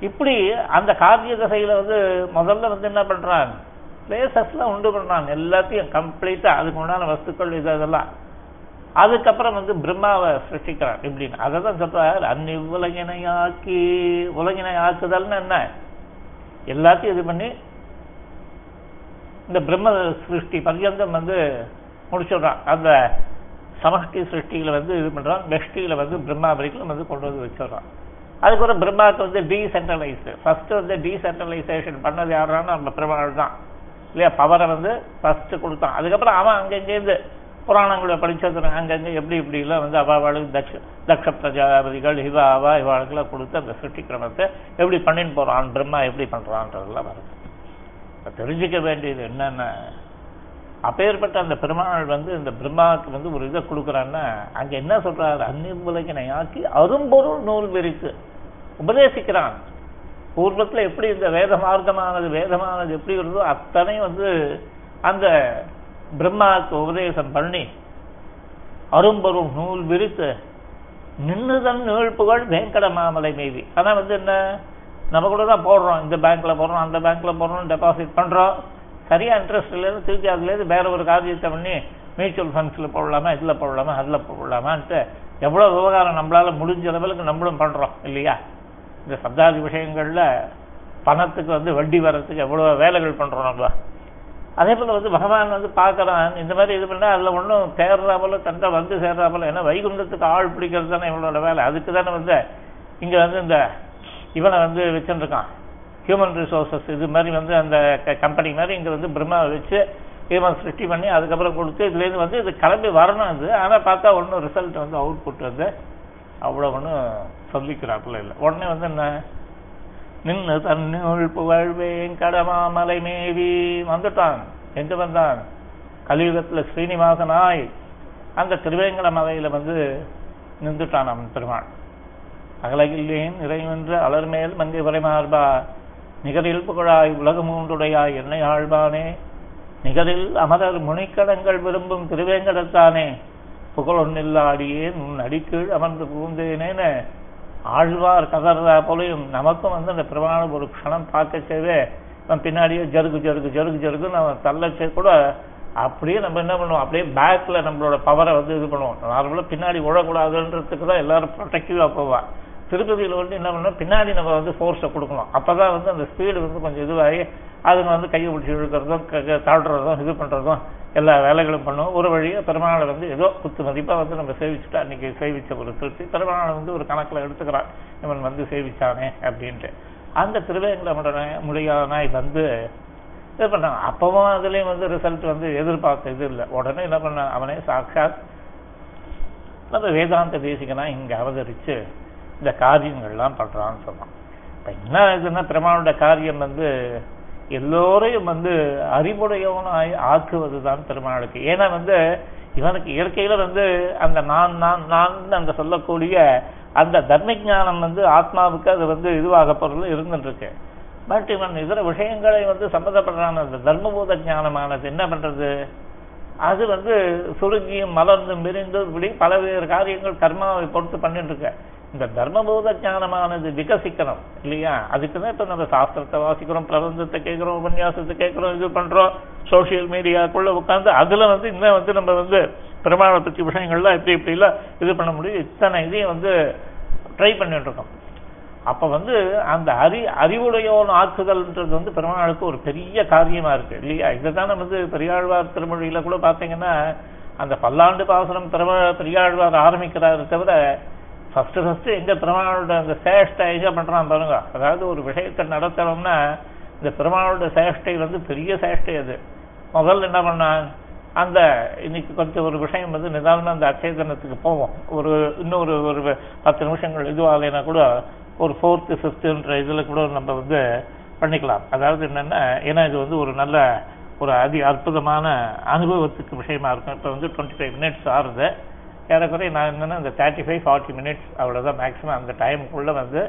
இப்படி அந்த காவிய தசையில வந்து முதல்ல வந்து என்ன பண்றான்? பிளேசஸ்லாம் உண்டு பண்றான் எல்லாத்தையும் கம்ப்ளீட்டா அதுக்கு உண்டான வஸ்துக்கள் இது அதெல்லாம் அதுக்கப்புறம் வந்து பிரம்மாவை சிருஷ்டிக்கிறார் இப்படின்னு. அதை தான் சொல்றார் அன்னி உலகினையாக்கி உலகினை ஆக்குதல்னு என்ன? எல்லாத்தையும் இது பண்ணி இந்த பிரம்ம சிருஷ்டி பர்யந்தம் வந்து முடிச்சிடுறான். அந்த சமஷ்டி சிருஷ்டியில வந்து இது பண்றான். வெஷ்டியில வந்து பிரம்மா வரைக்கும் வந்து கொண்டு வந்து வச்சிடுறான். அதுக்கப்புறம் பிரம்மாவுக்கு வந்து டீசென்ட்ரலைஸ்டு ஃபர்ஸ்ட் வந்து டீசென்ட்ரலைசேஷன் பண்ணது யாருன்னா நம்ம பிரமாள் தான். இல்லையா? பவரை வந்து ஃபஸ்ட்டு கொடுத்தான். அதுக்கப்புறம் அவன் அங்கங்கேருந்து புராணங்களை படிச்சது அங்கங்கே எப்படி இப்படி எல்லாம் வந்து அவாவாளுக்கு தக்ஷ தக்ஷ பிரஜாபதிகள் இவ அவா இவாளுக்கெல்லாம் கொடுத்து அந்த சிருஷ்டி கிரமத்தை எப்படி பண்ணின்னு போறான் பிரம்மா எப்படி பண்ணுறான்றதெல்லாம் வருது. தெரிஞ்சுக்க வேண்டியது என்னன்னா அப்பேற்பட்ட அந்த பெருமாள் வந்து இந்த பிரம்மாவுக்கு வந்து ஒரு இதை கொடுக்குறான்னா அங்க என்ன சொல்றாரு? அந்நிர்முலகினை ஆக்கி அரும்பொருள் நூல் விரித்து உபதேசிக்கிறான். பூர்வத்துல எப்படி இந்த வேத மார்க்கமானது வேதமானது எப்படி இருந்தோ அத்தனை வந்து அந்த பிரம்மாவுக்கு உபதேசம் பண்ணி அரும்பரும் நூல் விரித்து நின்றுதன் நீழ்ப்புகள் வேங்கட மாமலை மீதி ஆனா வந்து என்ன? நம்ம கூட தான் போடுறோம். இந்த பேங்க்ல போடுறோம் அந்த பேங்க்ல போடுறோம் டெபாசிட் பண்றோம். சரியா இன்ட்ரெஸ்ட் இருந்து திருப்பி அதுலேருந்து வேற ஒரு காரியத்தை பண்ணி மியூச்சுவல் ஃபண்ட்ஸ்ல போடலாமா இதுல போடலாமா அதுல போடலாமான்ட்டு எவ்வளவு விவகாரம் நம்மளால முடிஞ்ச லெவலுக்கு நம்மளும் பண்றோம் இல்லையா? இந்த சப்தாதி விஷயங்கள்ல பணத்துக்கு வந்து வட்டி வர்றதுக்கு எவ்வளோ வேலைகள் பண்ணுறோம் நம்ம. அதே போல் வந்து பகவான் வந்து பார்க்கறான் இந்த மாதிரி இது பண்ணால் அதில் ஒன்றும் சேர்றா போல தண்டை வந்து சேர்றா போல ஏன்னா வைகுண்டத்துக்கு ஆள் பிடிக்கிறது தானே இவனோட வேலை. அதுக்கு தானே வந்து இங்கே வந்து இந்த இவனை வந்து வச்சுருக்கான். ஹியூமன் ரிசோர்சஸ் இது மாதிரி வந்து அந்த கம்பெனி மாதிரி இங்கே வந்து பிரம்மாவை வச்சு இவன் சிருஷ்டி பண்ணி அதுக்கப்புறம் கொடுத்து இதுலேருந்து வந்து இது கிளம்பி வரணும் அது. ஆனால் பார்த்தா ஒன்றும் ரிசல்ட் வந்து அவுட்புட் வந்து அவ்வளோ ஒன்றும் சொல்லிக்கிறாப்புல இல்லை. உடனே வந்து என்ன? நின்று தன்னுள் புகழ்வேன் கடமாமலை மேவி வந்துட்டான். எங்கே வந்தான்? கலியுகத்தில் ஸ்ரீனிவாசனாய் அந்த திருவேங்கட மலையில் வந்து நின்றுட்டான் அவன் பெருமாள். அகலகில்லேன் நிறைவென்ற அலர்மேல் மங்கை உரைமார்பா நிகரில் புகழாய் உலகமூன்றுடையாய் என்னை ஆழ்வானே. நிகரில் அமரர் முனிக்கடங்கள் விரும்பும் திருவேங்கடத்தானே. புகழொன்னில்லாடியே உன் அடிக்கீழ் அமர்ந்து புகுந்தேனேன. ஆழ்வார் கதறா போலையும் நமக்கும் வந்து அந்த பிரமாணம் ஒரு க்ஷணம் பார்க்கச்சேவே நம்ம பின்னாடியே ஜருகு ஜருகு ஜருகு ஜருகு நம்ம தள்ளச்சே கூட அப்படியே நம்ம என்ன பண்ணுவோம்? அப்படியே பேக்கில் நம்மளோட பவரை வந்து இது பண்ணுவோம். நார்மலாக பின்னாடி ஓடக்கூடாதுன்றதுக்கு தான் எல்லாரும் ப்ரொடெக்டிவாக போவான் திருப்பதியில் வந்து என்ன பண்ணோம் பின்னாடி நம்ம வந்து ஃபோர்ஸை கொடுக்கணும். அப்பதான் வந்து அந்த ஸ்பீடு வந்து கொஞ்சம் இதுவாகி அதுங்க வந்து கையை பிடிச்சி இழுக்கிறதும் தாழ்றதும் இது பண்றதும் எல்லா வேலைகளும் பண்ணுவோம் ஒரு வழியாக பெருமாளை வந்து ஏதோ குத்து மதிப்பாக வந்து நம்ம சேவிச்சுட்டா அன்றைக்கி சேவிச்ச ஒரு திருப்தி. பெருமாளை வந்து ஒரு கணக்கில் எடுத்துக்கிறான் இவன் வந்து சேவிச்சானே அப்படின்ட்டு. அந்த திருவேங்கட முடியாதனாய் வந்து இது பண்ணாங்க. அப்பவும் அதுலேயும் வந்து ரிசல்ட் வந்து எதிர்பார்த்த இது இல்லை. உடனே என்ன பண்ண அவனே சாட்சாத் நம்ம வேதாந்த தேசிகனா இங்க அவதரிச்சு இந்த காரியங்கள்லாம் பண்ணுறான்னு சொன்னான். இப்போ என்ன இதுன்னா பெருமானோட காரியம் வந்து எல்லோரையும் வந்து அறிவுடையவனாய் ஆக்குவதுதான் பெருமாளுக்கு. ஏன்னா வந்து இவனுக்கு இயற்கையில வந்து அந்த நான் நான் நான் அந்த சொல்லக்கூடிய அந்த தர்ம ஞானம் வந்து ஆத்மாவுக்கு அது வந்து இதுவாக பொருள் இருந்துருக்கு பட் இவன் இதர விஷயங்களை வந்து சம்மந்தப்படுறான அந்த தர்மபூத ஞானமானது என்ன பண்றது? அது வந்து சுருங்கியும் மலர்ந்தும் விரிந்தும் இப்படி பலவேறு காரியங்கள் கர்மாவை பொறுத்து பண்ணிட்டு இருக்க இந்த தர்மபூத ஞானமானது விகசிக்கணும் இல்லையா? அதுக்கு தான் இப்ப நம்ம சாஸ்திரத்தை வாசிக்கிறோம் பிரபஞ்சத்தை கேட்கிறோம் உபன்யாசத்தை கேட்கிறோம் இது பண்றோம் சோசியல் மீடியாக்குள்ள உட்காந்து அதுல வந்து இன்னும் வந்து நம்ம வந்து பிரமாண பற்றி விஷயங்கள்லாம் எப்படி இப்படி எல்லாம் இது பண்ண முடியும். இத்தனை இதையும் வந்து ட்ரை பண்ணிட்டு இருக்கோம் அப்ப வந்து அந்த அறி அறிவுடையோன் ஆக்குதல்ன்றது வந்து பெருமாளுக்கு ஒரு பெரிய காரியமா இருக்கு இல்லையா? இதுதான் வந்து பெரியாழ்வார் திருமொழியில கூட பாத்தீங்கன்னா அந்த பல்லாண்டு பாசனம் பெருமா பெரியாழ்வார் ஆரம்பிக்கிறாரு தவிர ஃபர்ஸ்ட் ஃபர்ஸ்ட் எங்க பெருமாளோட அந்த சேஷ்டை எங்க பண்றான் பாருங்க. அதாவது ஒரு விஷயத்தை நடத்தணும்னா இந்த பெருமாளோட சேஷ்டை வந்து பெரிய சேஷ்டை அது. முதல்ல என்ன பண்ணான்? அந்த இன்னைக்கு கொஞ்சம் ஒரு விஷயம் வந்து நிதானமாக அந்த அச்சேதனத்துக்கு போவோம். ஒரு இன்னொரு ஒரு பத்து நிமிஷங்கள் இதுவாகலைன்னா கூட ஒரு ஃபோர்த்து ஃபிஃப்த்துன்ற இதில் கூட நம்ம வந்து பண்ணிக்கலாம். அதாவது என்னென்னா ஏன்னா இது வந்து ஒரு நல்ல ஒரு அதி அற்புதமான அனுபவத்துக்கு விஷயமா இருக்கும். இப்போ வந்து டுவெண்ட்டி ஃபைவ் மினிட்ஸ் ஆறுது. ஏறக்குறைய நான் என்னென்னா இந்த தேர்ட்டி ஃபைவ் ஃபார்ட்டி மினிட்ஸ் அவ்வளோதான் மேக்ஸிமம் அந்த டைமுக்குள்ளே வந்து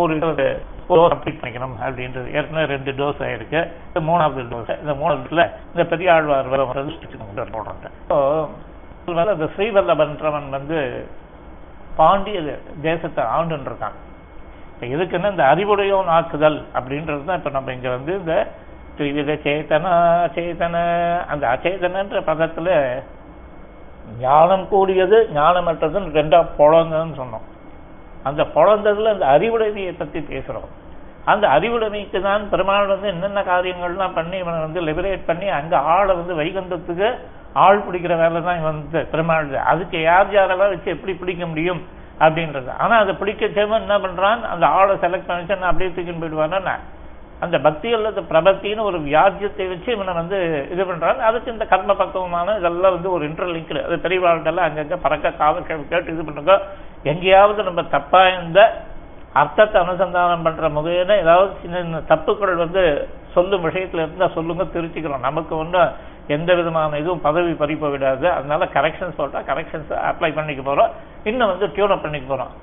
ஒரு டோஸ் கம்ப்ளீட் பண்ணிக்கணும் அப்படின்றது. ஏற்கனவே ரெண்டு டோஸ் ஆயிருக்கு. இந்த மூணாவது டோஸ் இந்த மூணாவதுல இந்த பெரிய ஆழ்வார் வர போடுறாங்க ஸோ இந்த ஸ்ரீவல்லபன்றவன் வந்து பாண்டிய தேசத்தை ஆண்டுன்னு இருக்கான். இப்போ எதுக்குன்னா இந்த அறிவுடையோன் ஆக்குதல் அப்படின்றது தான் இப்போ நம்ம இங்க வந்து இந்த திரிவித சேதனா அச்சேதன அந்த அச்சேதனன்ற பதத்துல ஞானம் கூடியது ஞானமற்றதுன்னு ரெண்டாக பொழந்ததுன்னு சொன்னோம். அந்த பொழந்ததுல அந்த அறிவுடைமையை பத்தி பேசுறோம். அந்த அறிவுடைமைக்கு தான் பெருமாள் வந்து என்னென்ன காரியங்கள்லாம் பண்ணி இவனை வந்து லிபரேட் பண்ணி அங்கே ஆளை வந்து வைகுந்தத்துக்கு ஆள் பிடிக்கிற வேலை தான் இவன் வந்து பெருமாள். அதுக்கு யார் யாரெல்லாம் வச்சு எப்படி பிடிக்க முடியும்? அப்படின்றது. ஆனா அதை பிடிக்க சேவன் என்ன பண்றான்? அந்த ஆளை செலக்ட் பண்ணிச்சு நான் அப்படியே தூக்கின்னு போயிடுவானா அந்த பக்தி அல்லது பிரபத்தின்னு ஒரு வியாஜியத்தை வச்சு இவனை வந்து இது பண்றான். அதுக்கு இந்த கர்ம பக்குவமான இதெல்லாம் வந்து ஒரு இன்டர்லிங்க்டு அது பெரியவாழ்கிட்டெல்லாம் அங்கங்க பறக்க காவல் கேட்டு இது பண்ணுங்க எங்கேயாவது நம்ம தப்பா இந்த அர்த்தத்தை அனுசந்தானம் பண்ற முகையில ஏதாவது சின்ன சின்ன தப்புக்கள் வந்து சொல்லும் விஷயத்துல இருந்தா சொல்லுங்க திருச்சிக்கிறோம் நமக்கு ஒன்றும் எந்த விதமான இதுவும் பதவி பறிப்ப விடாது. அதனால கரெக்ஷன்ஸ் போட்டால் கரெக்ஷன்ஸ் அப்ளை பண்ணிக்க போகிறோம் இன்னும் வந்து டியூனப் பண்ணிக்க போறோம்.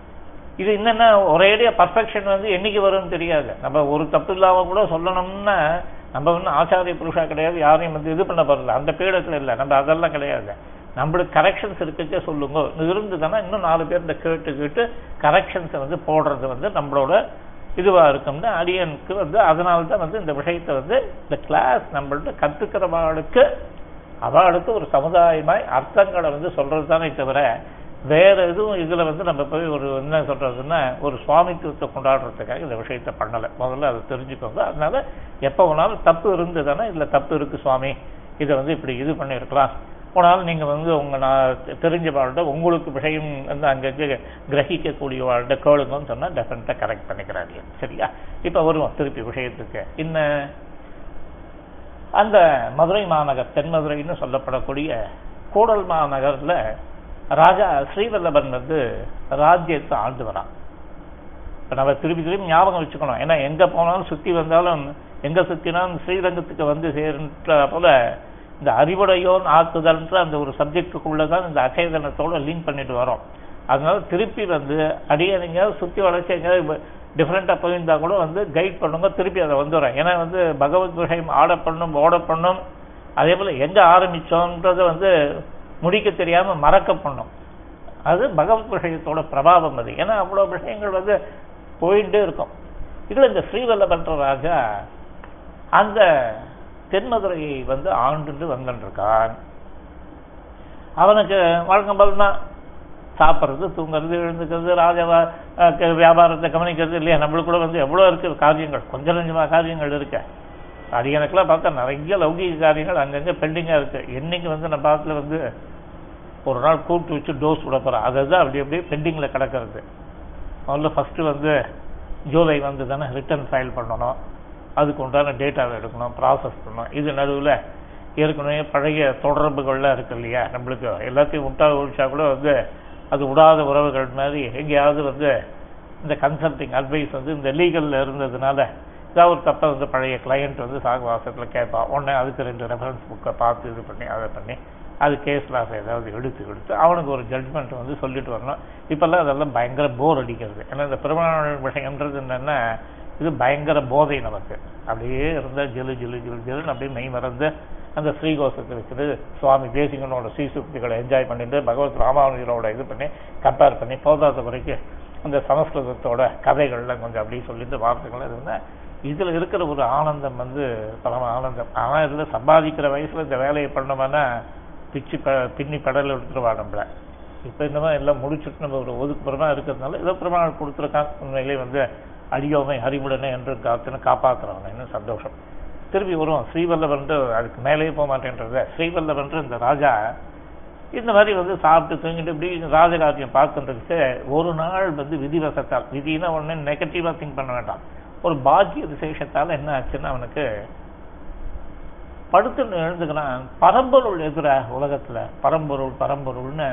இது என்னென்ன ஒரேடியா பர்ஃபெக்ஷன் வந்து என்னைக்கு வரும்னு தெரியாது. நம்ம ஒரு தப்பு இல்லாமல் கூட சொல்லணும்னா நம்ம ஒன்றும் ஆச்சாரிய புருஷா கிடையாது யாரையும் வந்து இது பண்ண போறதில்ல அந்த பீடத்தில் இல்லை. நம்ம அதெல்லாம் கிடையாது. நம்மளுக்கு கரெக்ஷன்ஸ் இருக்குச்சே சொல்லுங்க. இருந்ததுன்னா இன்னும் நாலு பேர் இந்த கேட்டு கேட்டு கரெக்ஷன்ஸை வந்து போடுறது வந்து நம்மளோட இதுவா இருக்கும்னு அடியனுக்கு வந்து அதனால தான் வந்து இந்த விஷயத்தை வந்து இந்த கிளாஸ் நம்மள்ட்ட கத்துக்கிறவாளுக்கு அவளுக்கு ஒரு சமுதாயமாய் அர்த்தங்களை வந்து சொல்றது தானே தவிர வேற எதுவும் இதுல வந்து நம்ம போய் ஒரு என்ன சொல்றதுன்னா ஒரு சுவாமித்துவத்தை கொண்டாடுறதுக்காக இந்த விஷயத்த பண்ணலை. முதல்ல அதை தெரிஞ்சுக்கோங்க. அதனால எப்போ வேணாலும் தப்பு இருந்ததுன்னா இதுல தப்பு இருக்கு சுவாமி. இதை வந்து இப்படி இது பண்ணியிருக்கலாம். போனாலும் நீங்க வந்து உங்க நான் தெரிஞ்ச வாழ்கிட்ட உங்களுக்கு விஷயம் வந்து அங்கங்கே கிரகிக்கக்கூடிய வாழ்கிட்ட கேளுங்கன்னு சொன்னா டெஃபினட்டாக கரெக்ட் பண்ணிக்கிறாரு. சரியா? இப்ப வருவோம் திருப்பி விஷயத்துக்கு. இன்ன அந்த மதுரை மாநகர் தென்மதுரைன்னு சொல்லப்படக்கூடிய கூடல் மாநகர்ல ராஜா ஸ்ரீவல்லபன் வந்து ராஜ்யத்தை ஆண்டு வரான். இப்ப நம்ம திருப்பி திருப்பி ஞாபகம் வச்சுக்கணும். ஏன்னா எங்க போனாலும் சுத்தி வந்தாலும் எங்க சுத்தினாலும் ஸ்ரீரங்கத்துக்கு வந்து சேர்ன்ற போல இந்த அறிவுடையோன் ஆக்குதல்ன்ற அந்த ஒரு சப்ஜெக்டுக்குள்ளதான் இந்த அச்சேதனத்தோட லிங்க் பண்ணிட்டு வரோம். அதனால திருப்பி வந்து அடியே நீங்க சுற்றி வளர்ச்சி எங்கேயாவது டிஃப்ரெண்ட்டாக போயிருந்தா கூட வந்து கைட் பண்ணுங்க திருப்பி அதை வந்துடுறேன். ஏன்னா வந்து பகவத் விஷயம் ஆட பண்ணும் ஓட பண்ணும். அதே போல் எங்கே ஆரம்பித்தோன்றதை வந்து முடிக்க தெரியாமல் மறக்க பண்ணும். அது பகவத் விஷயத்தோட பிரபாவம் அது. ஏன்னா அவ்வளோ விஷயங்கள் வந்து போயிட்டே இருக்கும். இதில் இந்த ஸ்ரீவல்லபன்ற ராஜா அந்த தென்மதுரையை வந்து ஆண்டுட்டு இருக்கான். அவனுக்கு வழக்கம் போல்னா சாப்பிட்றது தூங்குறது எழுந்துக்கிறது ராஜ வியாபாரத்தை கவனிக்கிறது இல்லையா? நம்மளுக்கு கூட வந்து எவ்வளோ இருக்குது காரியங்கள்? கொஞ்சம் கொஞ்சமாக காரியங்கள் இருக்கு. அது எனக்குலாம் பார்த்தா நிறைய லௌகிக காரியங்கள் அங்கங்கே பெண்டிங்காக இருக்குது என்றைக்கு வந்து நம்ம பாத்துல வந்து ஒரு நாள் கூப்பிட்டு வச்சு டோஸ் விட போகிறோம் அதை தான் அப்படி அப்படியே பெண்டிங்கில் கிடக்கிறது. முதல்ல ஃபஸ்ட்டு வந்து ஜூலை வந்து தானே ரிட்டர்ன் ஃபைல் பண்ணணும். அதுக்கு உண்டான டேட்டாவை எடுக்கணும் ப்ராசஸ் பண்ணணும். இது நடுவில் ஏற்கனவே பழைய தொடர்புகள்லாம் இருக்கு இல்லையா? நம்மளுக்கு எல்லாத்தையும் விட்டா ஒழிச்சா கூட வந்து அது விடாத உறவுகள் மாதிரி எங்கேயாவது வந்து இந்த கன்சல்டிங் அட்வைஸ் வந்து இந்த லீகலில் இருந்ததுனால ஏதாவது ஒரு தப்பை வந்து பழைய கிளையண்ட் வந்து சாகுவாசத்தில் கேட்பான் உடனே அதுக்கு ரெண்டு ரெஃபரன்ஸ் புக்கை பார்த்து இது பண்ணி அதை பண்ணி அது கேஸ் லாஸ் ஏதாவது எடுத்து எடுத்து அவனுக்கு ஒரு ஜட்மெண்ட் வந்து சொல்லிட்டு வரணும். இப்போல்லாம் அதெல்லாம் பயங்கர போர் அடிக்கிறது. ஏன்னா இந்த பெருமாள் விஷயம்ன்றது என்னென்னா இது பயங்கர போதை நமக்கு. அப்படியே இருந்தால் ஜெலு ஜெலு ஜெலு ஜெலுன்னு அப்படியே மெய் மறந்து அந்த ஸ்ரீகோஷத்தை வச்சுட்டு சுவாமி தேசிகனோட ஸ்ரீசுக்திகளை என்ஜாய் பண்ணிட்டு பகவத் ராமானுஜரோட இது பண்ணி கம்பேர் பண்ணி போதாத வரைக்கும் அந்த சமஸ்கிருதத்தோட கதைகள்லாம் கொஞ்சம் அப்படியே சொல்லிட்டு வார்த்தைகள் இருந்தால் இதில் இருக்கிற ஒரு ஆனந்தம் வந்து பரம ஆனந்தம். ஆனால் இதில் சம்பாதிக்கிற வயசில் இந்த வேலையை பண்ணோம்னா பிச்சு ப பின்னி படல் எடுத்துருவா நம்மள. இப்போ இந்த மாதிரி எல்லாம் முடிச்சுட்டு நம்ம ஒரு ஒதுக்குப்புறமா இருக்கிறதுனால ஏதோ பிரமாணம் கொடுத்துருக்கான் உண்மையிலே வந்து அடியோமை அறிவுடனே என்று காத்துன்னு காப்பாத்துறவன் இன்னும் சந்தோஷம். திரும்பி வருவோம். ஸ்ரீவல்லவன்று அதுக்கு மேலேயே போக மாட்டேன்றத ஸ்ரீவல்லவன்று இந்த ராஜா இந்த மாதிரி வந்து சாப்பிட்டு தூங்கிட்டு இப்படி ராஜராஜ்யம் பார்த்துட்டு ஒரு நாள் வந்து விதிவசத்தால் விதினா உடனே நெகட்டிவாக திங்க் பண்ண வேண்டாம். ஒரு பாக்கிய விசேஷத்தால் என்ன ஆச்சுன்னா அவனுக்கு படுத்து எழுந்துக்கிறான். பரம்பொருள் எதிர உலகத்துல பரம்பொருள் பரம்பொருள்னு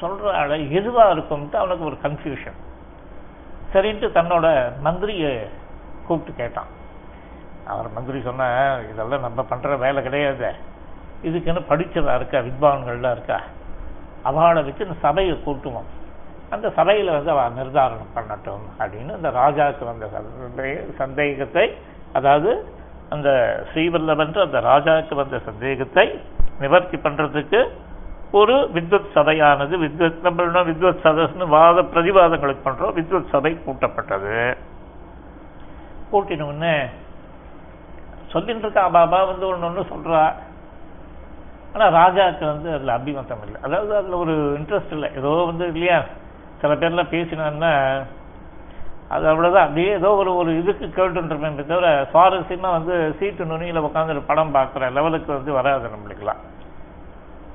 சொல்ற எதுவாக எதுவா இருக்கும்ட்டு அவனுக்கு ஒரு கன்ஃபியூஷன் சரின்ட்டு தன்னோட மந்திரியை கூப்பிட்டு கேட்டான். அவர் மந்திரி சொன்ன இதெல்லாம் நம்ம பண்ணுற வேலை கிடையாது. இதுக்குன்னு படித்ததாக இருக்கா? வித்வான்கள்லாம் இருக்கா? அவளை வச்சு இந்த சபையை கூட்டுவோம். அந்த சபையில் வந்து அவள் நிர்தாரணம் பண்ணட்டும் அப்படின்னு அந்த ராஜாவுக்கு வந்த சந்தேகத்தை அதாவது அந்த ஸ்ரீவல்லவன்று அந்த ராஜாவுக்கு வந்த சந்தேகத்தை நிவர்த்தி பண்ணுறதுக்கு ஒரு வித்வத் சபையானது வித்வத் நம்ம வித்வத் சதஸ்னு வாத பிரதிவாதங்களுக்கு பண்றோம் வித்வத் சபை கூட்டப்பட்டது கூட்டின உடனே சொல்லிட்டு இருக்கா பாபா வந்து ஒன்று ஒன்று சொல்றா. ஆனா ராஜாவுக்கு வந்து அதுல அபிமத்தம் இல்லை. அதாவது அதுல ஒரு இன்ட்ரெஸ்ட் இல்லை. ஏதோ வந்து இல்லையா சில பேர்லாம் பேசினான்னா அது அவ்வளவுதான். அப்படியே ஏதோ ஒரு ஒரு இதுக்கு கேட்டுருப்பேன் தவிர சுவாரஸ்யமா வந்து சீட்டு நுனியில உட்காந்து படம் பார்க்குற லெவலுக்கு வந்து வராது நம்மளுக்குலாம்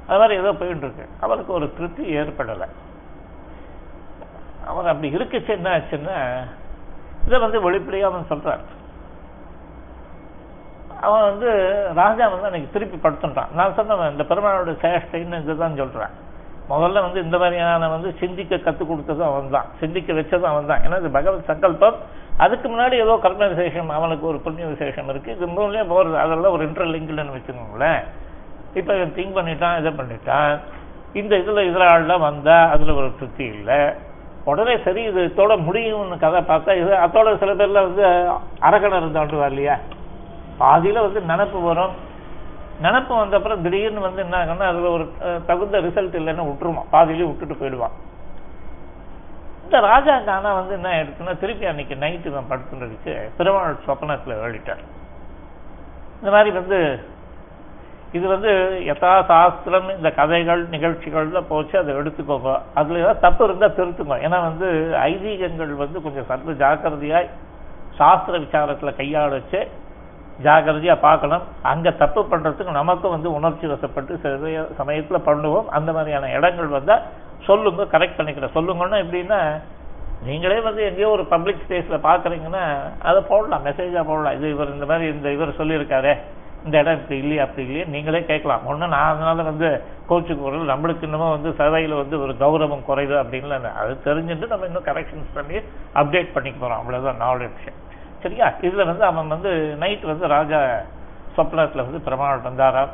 அது மாதிரி ஏதோ போயிட்டு இருக்கு அவருக்கு ஒரு திருப்தி ஏற்படலை. அவர் அப்படி இருக்குச்சு என்ன ஆச்சுன்னா இதை வந்து வெளிப்படையாக அவன் சொல்றான் அவன் வந்து ராஜா வந்து அன்னைக்கு திருப்பி படுத்துட்டான். நான் சொன்னவன் இந்த பெருமானோட சேஷ்டைன்னு இதுதான் சொல்றேன். முதல்ல வந்து இந்த மாதிரியான வந்து சிந்திக்க கற்றுக் கொடுத்ததும் அவன் தான் சிந்திக்க வச்சதும் அவன் தான் ஏன்னா இது பகவத் சங்கல்பம். அதுக்கு முன்னாடி ஏதோ கர்ம விசேஷம் அவனுக்கு ஒரு புண்ணிய விசேஷம் இருக்கு. இது மூணுலயே போகிறது அதெல்லாம் ஒரு இன்டர்லிங்க்டுன்னு வச்சுக்கோங்களேன். இப்போ இவன் திங்க் பண்ணிட்டான் இதை பண்ணிட்டான். இந்த இதுல இதுல வந்தால் வந்தா அதுல ஒரு திருப்தி இல்லை. உடனே சரி இது இதோட முடியும்னு கதை பார்த்தா இது அதோட சில பேர்ல வந்து அரகணம் இருந்தாண்டுவா இல்லையா? பாதியில வந்து நினப்பு வரும். நினப்பு வந்த அப்புறம் திடீர்னு வந்து என்ன ஆகும்னா அதுல ஒரு தகுந்த ரிசல்ட் இல்லைன்னு விட்டுருவான். பாதியிலே விட்டுட்டு போயிடுவான். இந்த ராஜா கானா வந்து என்ன ஆயிடுச்சுன்னா திருப்பி அன்னைக்கு நைட்டு இவன் படுத்துறதுக்கு பெருமாள் சொப்பனத்துல வேடிட்டார் இந்த மாதிரி வந்து இது வந்து யதா சாஸ்திரம் இந்த கதைகள் நிகழ்ச்சிகள்லாம் போச்சு அதை எடுத்துக்கோங்க. அதுல ஏதாவது தப்பு இருந்தா திருத்துங்க. ஏன்னா வந்து ஐதீகங்கள் வந்து கொஞ்சம் சற்று ஜாக்கிரதையாய் சாஸ்திர விசாரத்துல கையாள வச்சு ஜாக்கிரதையா பார்க்கணும். அங்க தப்பு பண்றதுக்கு நமக்கும் வந்து உணர்ச்சி வசப்பட்டு சில சமயத்துல பண்ணுவோம். அந்த மாதிரியான இடங்கள் வந்தா சொல்லுங்க கரெக்ட் பண்ணிக்கிறேன். சொல்லுங்கன்னா எப்படின்னா நீங்களே வந்து எங்கேயோ ஒரு பப்ளிக் ஸ்பேஸ்ல பாக்குறீங்கன்னா அதை போடலாம். மெசேஜா போடலாம். இது இவர் இந்த மாதிரி இந்த இவர் சொல்லியிருக்காரு. இந்த இடம் இப்படி இல்லையா அப்படி இல்லையா நீங்களே கேட்கலாம். ஒன்று நான் அதனால வந்து கோச்சுக்கு ஒரு நம்மளுக்கு இன்னமும் வந்து சதவையில் வந்து ஒரு கௌரவம் குறையுது அப்படின்னு அது தெரிஞ்சுட்டு நம்ம இன்னும் கரெக்ஷன்ஸ் பண்ணி அப்டேட் பண்ணிக்க போகிறோம் அவ்வளோதான் நாலேஜ் சரியா? இதில் வந்து அவன் வந்து நைட் வந்து ராஜா சொப்னத்தில் வந்து பிரமாணம் வந்தாராம்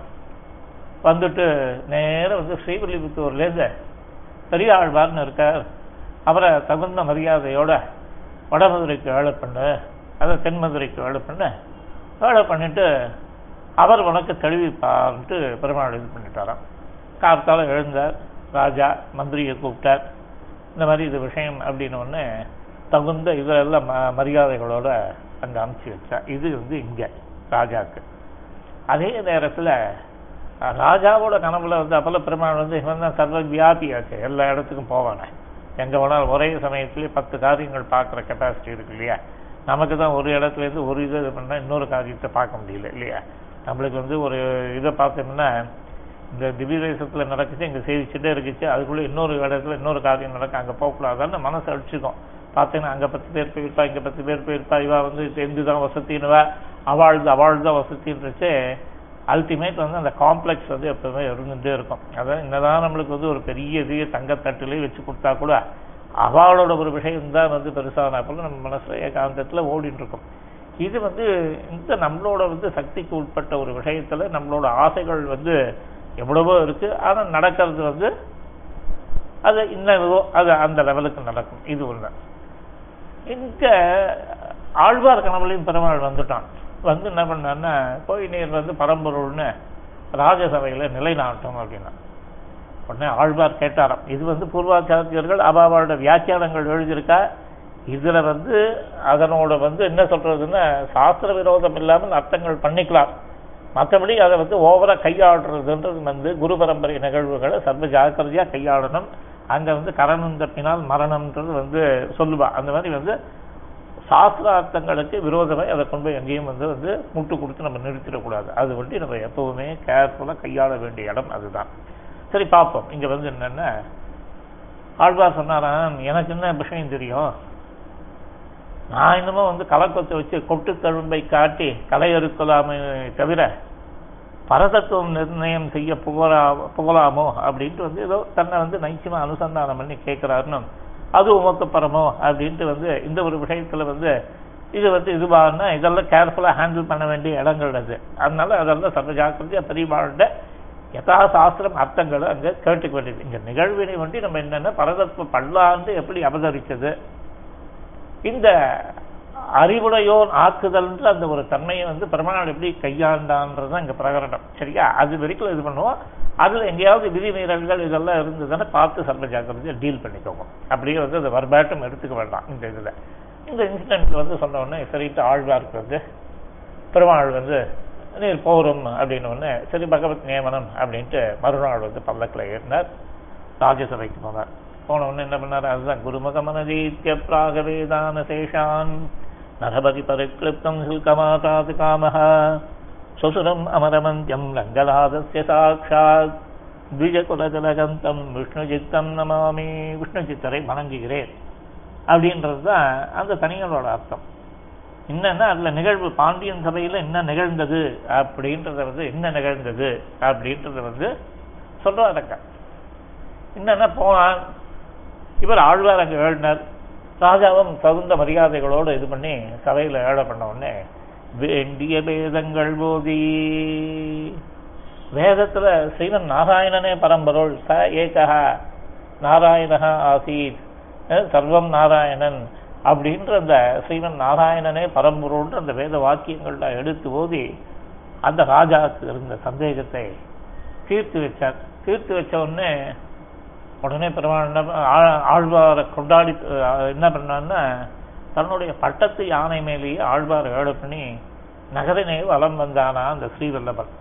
வந்துட்டு நேரா வந்து ஸ்ரீவில்லிபுத்தூர்லேருந்து பெரிய ஆழ்வார்னு இருக்கார். அவரை தகுந்த மரியாதையோட வடமதுரைக்கு வேலை பண்ணு அதை தென்மதுரைக்கு வேலை பண்ணு. வேலை பண்ணிட்டு அவர் உனக்கு தெளிவிப்பார்ன்ட்டு பெருமாள் இது பண்ணிட்டாராம். கார்த்தால எழுந்தார். ராஜா மந்திரியை கூப்பிட்டார். இந்த மாதிரி இது விஷயம் அப்படின்னு ஒன்று தகுந்த இதெல்லாம் ம- மரியாதைகளோட அங்க அனுப்பிச்சு வச்சா இது வந்து இங்கே ராஜாக்கு. அதே நேரத்துல ராஜாவோட கனவுல வந்து அப்போல்லாம் பெருமாள் வந்து இவன் தான் சர்வ வியாபியாச்சு எல்லா இடத்துக்கும் போவானே. எங்க போனாலும் ஒரே சமயத்துலேயே பத்து காரியங்கள் பார்க்குற கெப்பாசிட்டி இருக்கு இல்லையா? நமக்கு தான் ஒரு இடத்துல இருந்து ஒரு இது இது பண்ணா இன்னொரு காரியத்தை பார்க்க முடியல இல்லையா? நம்மளுக்கு வந்து ஒரு இதை பார்த்தோம்னா இந்த திவ்யதேசத்தில் நடக்குச்சு இங்கே சேவிச்சுட்டே இருக்குச்சு அதுக்குள்ளே இன்னொரு இடத்துல இன்னொரு காரியம் நடக்கும் அங்கே போகக்கூடாதுன்னு மனசு அடிச்சுக்கும். பார்த்தீங்கன்னா அங்கே பத்து பேர் போயிருப்பா இங்கே பத்து பேர் போயிருப்பா இவா வந்து தெரிந்து தான் வசத்தின்னுவா அவாழ்ந்து அவாழ்ந்து வசத்தின்றச்சு அல்டிமேட் வந்து அந்த காம்ப்ளெக்ஸ் வந்து எப்பவுமே இருந்துகிட்டே இருக்கும். அதான் என்னதான் நம்மளுக்கு வந்து ஒரு பெரிய இது தங்கத்தட்டிலே வச்சு கொடுத்தா கூட அவளோட ஒரு விஷயம் தான் வந்து பெருசான போல நம்ம மனசுல ஏகாந்தத்தில் ஓடிட்டு இருக்கும் இது வந்து இந்த நம்மளோட வந்து சக்திக்கு உட்பட்ட ஒரு விஷயத்தில் நம்மளோட ஆசைகள் வந்து எவ்வளவோ இருக்கு. ஆனால் நடக்கிறது வந்து அது இன்னதோ அது அந்த லெவலுக்கு நடக்கும். இது ஒன்று இங்க ஆழ்வார் கனவுலையும் பெருமாள் வந்துட்டான். வந்து என்ன பண்ணான்னா கோயில் வந்து பரம்பொருள்னு ராஜசபையில் நிலைநாட்டும் அப்படின்னா. உடனே ஆழ்வார் கேட்டாராம். இது வந்து பூர்வாச்சாரியர்கள் அபாவோட வியாக்கியானங்கள் எழுதியிருக்கா? இதுல வந்து அதனோட வந்து என்ன சொல்றதுன்னா சாஸ்திர விரோதம் இல்லாமல் அர்த்தங்கள் பண்ணிக்கலாம். மற்றபடி அதை வந்து ஓவரா கையாளுறதுன்றது வந்து குரு பரம்பரை நிகழ்வுகளை சர்வ ஜாக்கிரதையா கையாளணும். அங்க வந்து கரணம் தப்பினால் மரணம்ன்றது வந்து சொல்லுவா. அந்த மாதிரி வந்து சாஸ்திரார்த்தங்களுக்கு விரோதமாய் அதை கொண்டு போய் எங்கேயும் வந்து வந்து முட்டு கொடுத்து நம்ம நிறுத்திடக்கூடாது. அது வந்து நம்ம எப்பவுமே கேர்ஃபுல்லாக கையாள வேண்டிய இடம் அதுதான். சரி பார்ப்போம். இங்கே வந்து என்னென்ன? ஆழ்வார் சொன்னாராம் எனக்கு என்ன விஷயம் தெரியும்? நான் இன்னமும் வந்து கலக்கத்தை வச்சு கொட்டு தழும்பை காட்டி கலையறுக்கலாமே தவிர பரதத்துவம் நிர்ணயம் செய்ய புகழா புகழாமோ அப்படின்ட்டு வந்து ஏதோ தன்னை வந்து நைச்சியமா அனுசந்தானம் பண்ணி கேட்குறாருன்னு அது உமக்கு பரமோ அப்படின்ட்டு வந்து இந்த ஒரு விஷயத்தில் வந்து இது வந்து இதுவாகனா இதெல்லாம் கேர்ஃபுல்லாக ஹேண்டில் பண்ண வேண்டிய இடங்கள் அது. அதனால அதெல்லாம் சர்வ ஜாக்கிரதையாக பெரியவாழ்ந்த யதா சாஸ்திரம் அர்த்தங்களை அங்கே கேட்டுக்க வேண்டியது இங்கே நிகழ்வினை வந்து நம்ம என்னென்ன பரதத்துவ பல்லாண்டு எப்படி அவதரித்தது இந்த அறிவுடையோன் ஆக்குதல்ன்ற அந்த ஒரு தன்மையை வந்து பெருமாள் எப்படி கையாண்டான்றதுதான் இங்க பிரகரணம். சரியா? அது வரைக்கும் இது பண்ணுவோம். அதுல எங்கேயாவது விதிமீறல்கள் இதெல்லாம் இருந்ததுன்னா பார்த்து சர்வ ஜாக்கிரதையை டீல் பண்ணிக்கோங்க. அப்படியே வந்து அதை வர்பேட்டம் எடுத்துக்க வேண்டாம் இந்த இதுல. இந்த இன்சிடென்ட்ல வந்து சொன்ன உடனே சரிட்டு ஆழ்வாருக்கு வந்து பெருமாள் வந்து நீர் போரும் அப்படின்னு ஒன்று சரி பகவத் நியமனம் அப்படின்ட்டு மறுநாள் வந்து பல்லக்கில் ஏறினார். ராஜசபைக்கு போனார். போன உடனே என்ன பண்ணார்? அதுதான் குருமுகமனதீத்திய பிராக வேதான சேஷான் நரபதி பரிக்ளிப்தம் சுல்கமாதாது காமஹ. சுசுரம் அமரமந்தியம் லங்கலாதஸ்ய சாட்சாத் த்விஜகுலஜலகந்தம் விஷ்ணுஜித்தம் நமாமி. விஷ்ணுஜித்தரை வணங்குகிறேன். அப்படின்றது தான் அந்த தனிகளோட அர்த்தம். என்னன்னா அதில் நிகழ்வு பாண்டியன் சபையில் என்ன நிகழ்ந்தது? அப்படின்றத வந்து என்ன நிகழ்ந்தது? அப்படின்றத வந்து சொல்றாருங்க என்னன்னா போனான் இவர் ஆழ்வார் அங்கே ஏழினார் ராஜாவும் தகுந்த மரியாதைகளோடு இது பண்ணி சபையில் ஏழ பண்ண உடனே வேண்டிய வேதங்கள் போதி. வேதத்தில் ஸ்ரீமன் நாராயணனே பரம்பொருள். ச ஏகா நாராயணா ஆசீத் சர்வம் நாராயணன் அப்படின்ற அந்த ஸ்ரீமன் நாராயணனே பரம்பொருள்ன்ற அந்த வேத வாக்கியங்கள்ல எடுத்து ஓதி அந்த ராஜாவுக்கு இருந்த சந்தேகத்தை தீர்த்து வச்சார். தீர்த்து வச்ச உடனே உடனே பெருமாள் என்ன ஆழ்வாரை கொண்டாடி என்ன பண்ணான்னா தன்னுடைய பட்டத்து யானை மேலேயே ஆழ்வார் ஏழு பண்ணி நகரினே வலம் வந்தானா அந்த ஸ்ரீவல்லபன்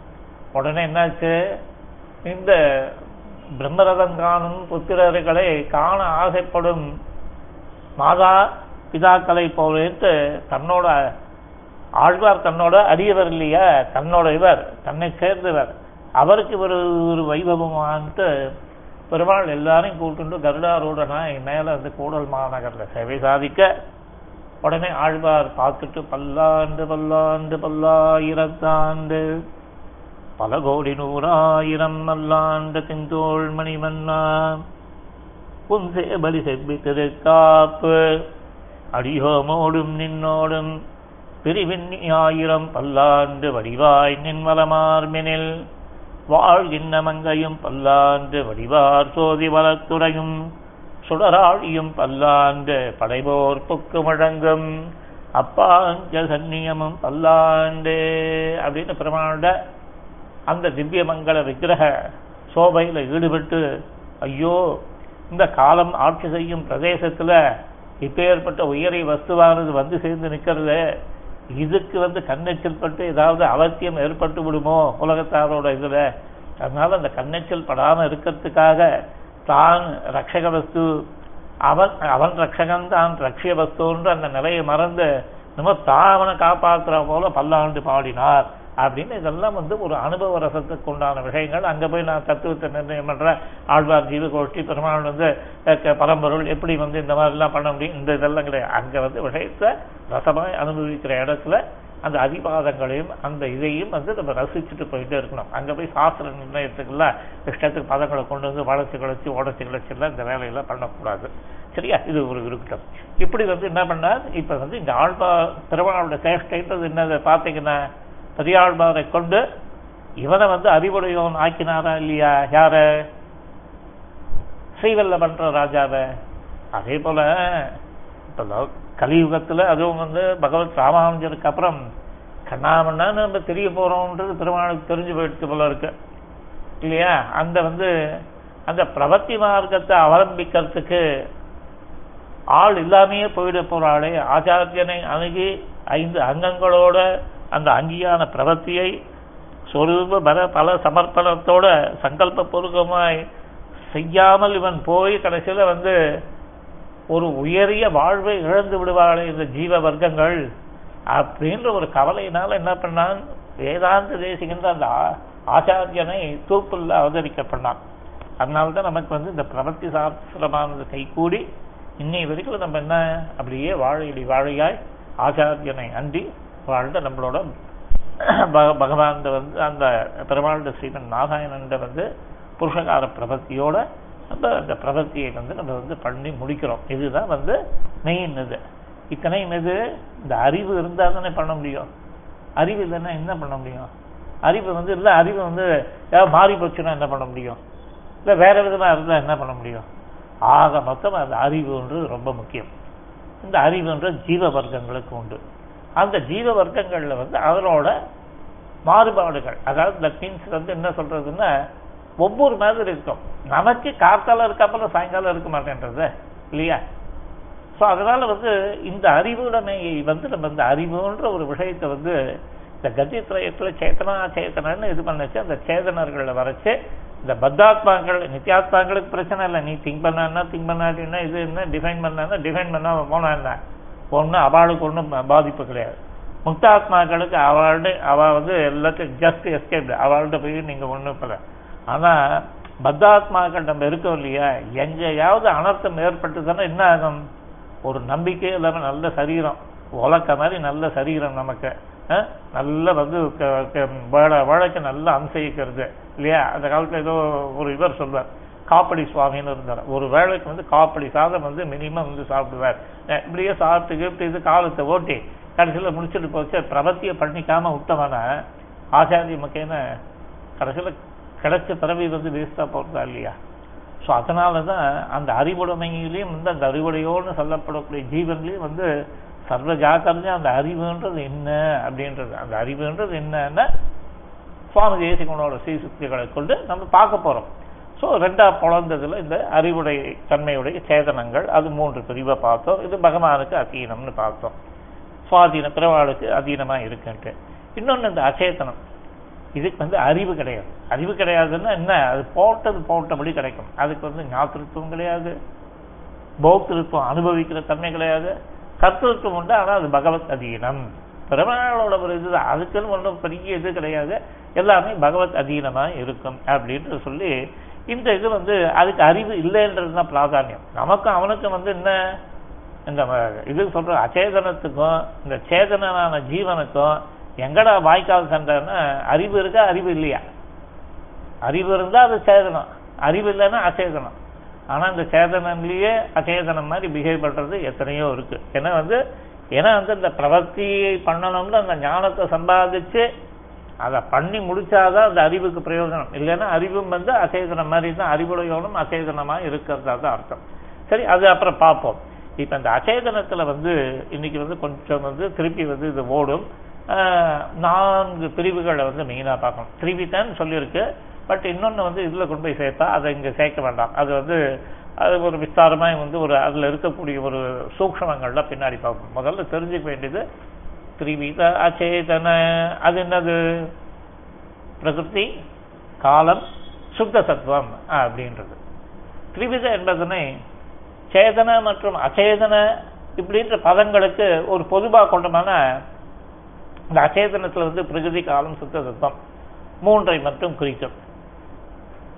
உடனே என்னாச்சு? இந்த பிரம்மரதம் காணும் புத்திரர்களை காண ஆசைப்படும் மாதா பிதாக்களை போலேட்டு தன்னோட ஆழ்வார் தன்னோட அரியவர் இல்லையா? தன்னோட இவர் தன்னை சேர்ந்தவர். அவருக்கு ஒரு ஒரு வைபவமான்ட்டு பெருமாள் எல்லாரையும் கூட்டுண்டு கருடாரூடனா மேலே வந்து கூடல் மாநகரில் சேவை சாதிக்க. உடனே ஆழ்வார் பார்த்துட்டு பல்லாண்டு பல்லாண்டு பல்லாயிரத்தாண்டு பல கோடி நூறாயிரம் நல்லாண்டு திந்தோள் மணிமன்னா உன் சேபலி செவ்வித்தது காப்பு. அடியோமோடும் நின்னோடும் பிரிவின் ஆயிரம் பல்லாண்டு வடிவாய் நின்மலமார்மெனில். வாழ்கின்ற மங்கையும் பல்லாண்டு வடிவார் சோதி வளத்துறையும் சுடராழியும் பல்லாண்டு படைபோர் புக்கு முழங்கும். அப்பாஞ்ச சன்னியமும் பல்லாண்டு அப்படின்னு பெருமானோட அந்த திவ்ய மங்கள விக்கிரக சோபையில ஈடுபட்டு ஐயோ இந்த காலம் ஆட்சி செய்யும் பிரதேசத்துல இப்பேற்பட்ட உயரிய வஸ்துவானது வந்து சேர்ந்து நிற்கிறது. இதுக்கு வந்து கண்ணெச்சல் பட்டு ஏதாவது அவசியம் ஏற்பட்டு விடுமோ உலகத்தாரோட இதில்? அதனால் அந்த கண்ணெச்சல் படாமல் இருக்கிறதுக்காக தான் ரட்சக வஸ்து அவன் அவன் ரட்சகன் தான் ரட்சிய வஸ்துன்ற அந்த நிலையை மறந்து நம்ம தான் அவனை காப்பாற்றுற போல பல்லாண்டு பாடினார். அப்படின்னு இதெல்லாம் வந்து ஒரு அனுபவ ரசத்துக்கு உண்டான விஷயங்கள். அங்கே போய் நான் தத்துவத்தை நிர்ணயம் பண்ணுறேன் ஆழ்வார் ஜீவகோஷ்டி பெருமாள் வந்து பரம்பொருள் எப்படி வந்து இந்த மாதிரிலாம் பண்ண முடியும்? இந்த இதெல்லாம் கிடையாது. அங்கே வந்து விஷயத்தை ரசமாய் அனுபவிக்கிற இடத்துல அந்த அதிபாதங்களையும் அந்த இதையும் வந்து நம்ம ரசிச்சுட்டு போயிட்டே இருக்கணும். அங்க போய் சாஸ்திர நிர்ணயத்துக்குள்ள இஷ்டத்துக்கு பதங்களை கொண்டு வந்து வளர்ச்சி கிளச்சி உடச்சி கிளச்சிலாம் இந்த வேலையெல்லாம் பண்ணக்கூடாது. சரியா? இது ஒரு இருக்கட்டும் இப்படி வந்து என்ன பண்ணார்? இப்ப வந்து இந்த ஆழ்வா திருவண்ணாவோட சேஷ்டைன்றது என்னது? பார்த்தீங்கன்னா பெரியாழ்வாரை கொண்டு இவனை வந்து அறிவுடையவன் ஆக்கினாரா இல்லையா? யார? ஸ்ரீவல்ல பண்ற ராஜாவை. அதே போல இப்போ கலியுகத்தில் கலியுகத்துல அதுவும் வந்து பகவத் ராமானுஜருக்கு அப்புறம் கண்ணாமண்ணா நம்ம தெரிய போறோம்ன்றது பெருமாளுக்கு தெரிஞ்சு போயிடுச்சு போல இருக்கு. இல்லையா? அந்த வந்து அந்த பிரபத்தி மார்க்கத்தை அவலம்பிக்கிறதுக்கு ஆள் இல்லாமையே போயிட போறாளே. ஆச்சாரியனை அணுகி ஐந்து அங்கங்களோட அந்த அங்கீகான பிரவத்தியை சொரூப பல பல சமர்ப்பணத்தோட சங்கல்பூர்வமாய் செய்யாமல் இவன் போய் கடைசியில வந்து ஒரு உயரிய வாழ்வை இழந்து விடுவாளே இந்த ஜீவ வர்க்கங்கள் அப்படின்ற ஒரு கவலையினால் என்ன பண்ணான்? வேதாந்த தேசிகின்ற அந்த ஆ- ஆச்சாரியனை தூப்புல அவதரிக்க பண்ணான். அதனால்தான் நமக்கு வந்து இந்த பிரவர்த்தி சாஸ்திரமானது கைகூடி இன்னை வரைக்கும் நம்ம என்ன அப்படியே வாழையடி வாழையாய் ஆச்சாரியனை அண்டி வாழ்ந்த நம்மளோட பக- பகவான் வந்து அந்த பெருமாள் ஸ்ரீமன் நாராயணன் வந்து புருஷகார பிரபத்தியோட நம்ம அந்த பிரபத்தியை வந்து நம்ம வந்து பண்ணி முடிக்கிறோம். இதுதான் வந்து மெயின் இது. இத்தனை இது இந்த அறிவு இருந்தால் தானே பண்ண முடியும். அறிவு இல்லைன்னா என்ன பண்ண முடியும்? அறிவு வந்து இல்லை அறிவு வந்து ஏதாவது மாறி போச்சுன்னா என்ன பண்ண முடியும்? இல்லை வேற விதமா இருந்தால் என்ன பண்ண முடியும்? ஆக மொத்தம் அந்த அறிவுன்றது ரொம்ப முக்கியம். இந்த அறிவுன்ற ஜீவ வர்க்கங்களுக்கு உண்டு. அந்த ஜீவ வர்க்கங்களில் வந்து அதனோட மாறுபாடுகள். அதாவது தட் மீன்ஸ் வந்து என்ன சொல்றதுன்னா ஒவ்வொரு மாதிரி இருக்கும். நமக்கு காத்தால இருக்காப்பல சாயங்காலம் இருக்க மாட்டேன்றது இல்லையா? ஸோ அதனால வந்து இந்த அறிவுடைமையை வந்து நம்ம இந்த அறிவுன்ற ஒரு விஷயத்தை வந்து இந்த கதித்ரயத்துல சேத்தனா சேத்தனன்னு இது பண்ணுச்சு. அந்த சேதனர்களில் வரைச்சு இந்த பத்தாத்மாக்கள் நித்தியாத்மாக்களுக்கு பிரச்சனை இல்லை. நீ திங்க் பண்ணான்னா திங்க் பண்ணாட்டின்னா இது என்ன டிஃபைன் பண்ணான்னா டிஃபைன் பண்ணாமல் போனா என்ன ஒன்றும் அவளுக்கு ஒன்றும் பாதிப்பு கிடையாது. முக்தாத்மாக்களுக்கு அவள்கிட்ட அவ வந்து எல்லாத்தையும் ஜஸ்ட் எஸ்கேப் அவள்கிட்ட போய் நீங்க ஒன்றும் இல்லை. ஆனா பத்தாத்மாக்கள் நம்ம இருக்கோம் இல்லையா? எங்கேயாவது அனர்த்தம் ஏற்பட்டுதுன்னா என்ன ஆகும்? ஒரு நம்பிக்கை இல்லாமல் நல்ல சரீரம் உலக்க மாதிரி நல்ல சரீரம் நமக்கு. நல்ல வந்து க- வாழ- வாழைக்கு நல்ல அம்சயிக்கிறது இல்லையா? அந்த காலத்துல ஏதோ ஒரு இவர் சொல்வார் காப்படி சுவாமின்னு இருந்தார். ஒரு வேளைக்கு வந்து காப்படி சாதம் வந்து மினிமம் வந்து சாப்பிடுவார். இப்படியே சாப்பிட்டு கிப்ட்டு இது காலத்தை ஓட்டி கடைசியில முடிச்சுட்டு போச்சு. பிரபத்தியை பண்ணிக்காம விட்டவன ஆச்சாரிய மக்கேன கடைசியில கிடைச்ச பிறவி வந்து வேஸ்டா போறதா இல்லையா? ஸோ அதனால தான் அந்த அறிவுடைமையிலையும் வந்து அந்த அறிவுடையோன்னு சொல்லப்படக்கூடிய ஜீவன்லையும் வந்து சர்வ ஜாக்கிரதையும் அந்த அறிவுன்றது என்ன அப்படின்றது. அந்த அறிவுன்றது என்னன்னா சுவாமி தேசிகனோட சீசக்திகளை கொண்டு நம்ம பார்க்க போறோம். ஸோ ரெண்டா பிறந்ததுல இந்த அறிவுடைய தன்மையுடைய சேதனங்கள் அது மூன்று பிரிவை பார்த்தோம். இது பகவானுக்கு அதீனம்னு பார்த்தோம். சுவாதீன பிறவாளுக்கு அதீனமாக இருக்குன்ட்டு. இன்னொன்னு இந்த அச்சேதனம் இதுக்கு வந்து அறிவு கிடையாது. அறிவு கிடையாதுன்னா என்ன? அது போட்டது போட்டபடி கிடைக்கும். அதுக்கு வந்து ஞாத்திருத்துவம் கிடையாது. போக்திருத்துவம் அனுபவிக்கிற தன்மை கிடையாது. கர்த்தத்துவம் உண்டு ஆனால் அது பகவத் அதீனம். பெருமாளோட ஒரு இது அதுக்குன்னு ஒன்றும் பெரிய இது கிடையாது. எல்லாமே பகவத் அதீனமா இருக்கும் அப்படின்னு சொல்லி இந்த இது வந்து அதுக்கு அறிவு இல்லைன்றது தான் பிராதானியம். நமக்கும் அவனுக்கும் வந்து என்ன? இந்த இது சொல்ற அச்சேதனத்துக்கும் இந்த சேதனனான ஜீவனுக்கும் எங்கடா வாய்க்கால் சண்டைன்னா அறிவு இருக்கா அறிவு இல்லையா? அறிவு இருந்தா அது சேதனம். அறிவு இல்லைன்னா அச்சேதனம். ஆனா இந்த சேதனம்லயே அச்சேதனம் மாதிரி பிஹேவ் பண்றது எத்தனையோ இருக்கு. ஏன்னா வந்து ஏன்னா வந்து இந்த பிரவர்த்தியை பண்ணணும்னு அந்த ஞானத்தை சம்பாதிச்சு அதை பண்ணி முடிச்சாதான் அந்த அறிவுக்கு பிரயோஜனம். இல்லைன்னா அறிவும் வந்து அசேதனம் மாதிரி தான் அறிவுடையோனும் அசேதனமாக இருக்கிறதா தான் அர்த்தம். சரி அது அப்புறம் பார்ப்போம். இப்போ இந்த அசேதனத்தில் வந்து இன்னைக்கு வந்து கொஞ்சம் வந்து திருப்பி வந்து இது ஓடும். நான்கு பிரிவுகளை வந்து மெயினாக பார்க்கணும். தான் சொல்லியிருக்கு. பட் இன்னொன்று வந்து இதில் கொண்டு போய் சேர்த்தா அதை இங்கே சேர்க்க வேண்டாம். அது வந்து அது ஒரு விஸ்தாரமாக வந்து ஒரு அதில் இருக்கக்கூடிய ஒரு சூக்ஷமங்கள்லாம் பின்னாடி பார்ப்போம். முதல்ல தெரிஞ்சுக்க வேண்டியது திரிவித அச்சேதன அது என்னது பிரகிருதி காலம் சுத்த சத்துவம் அப்படின்றது திரிவித என்பதனை சேதன மற்றும் அச்சேதன இப்படின்ற பதங்களுக்கு ஒரு பொதுவா கொண்டமான இந்த அச்சேதனத்துல வந்து பிரகிருதி காலம் சுத்த சத்துவம் மூன்றை மட்டும் குறிக்கும்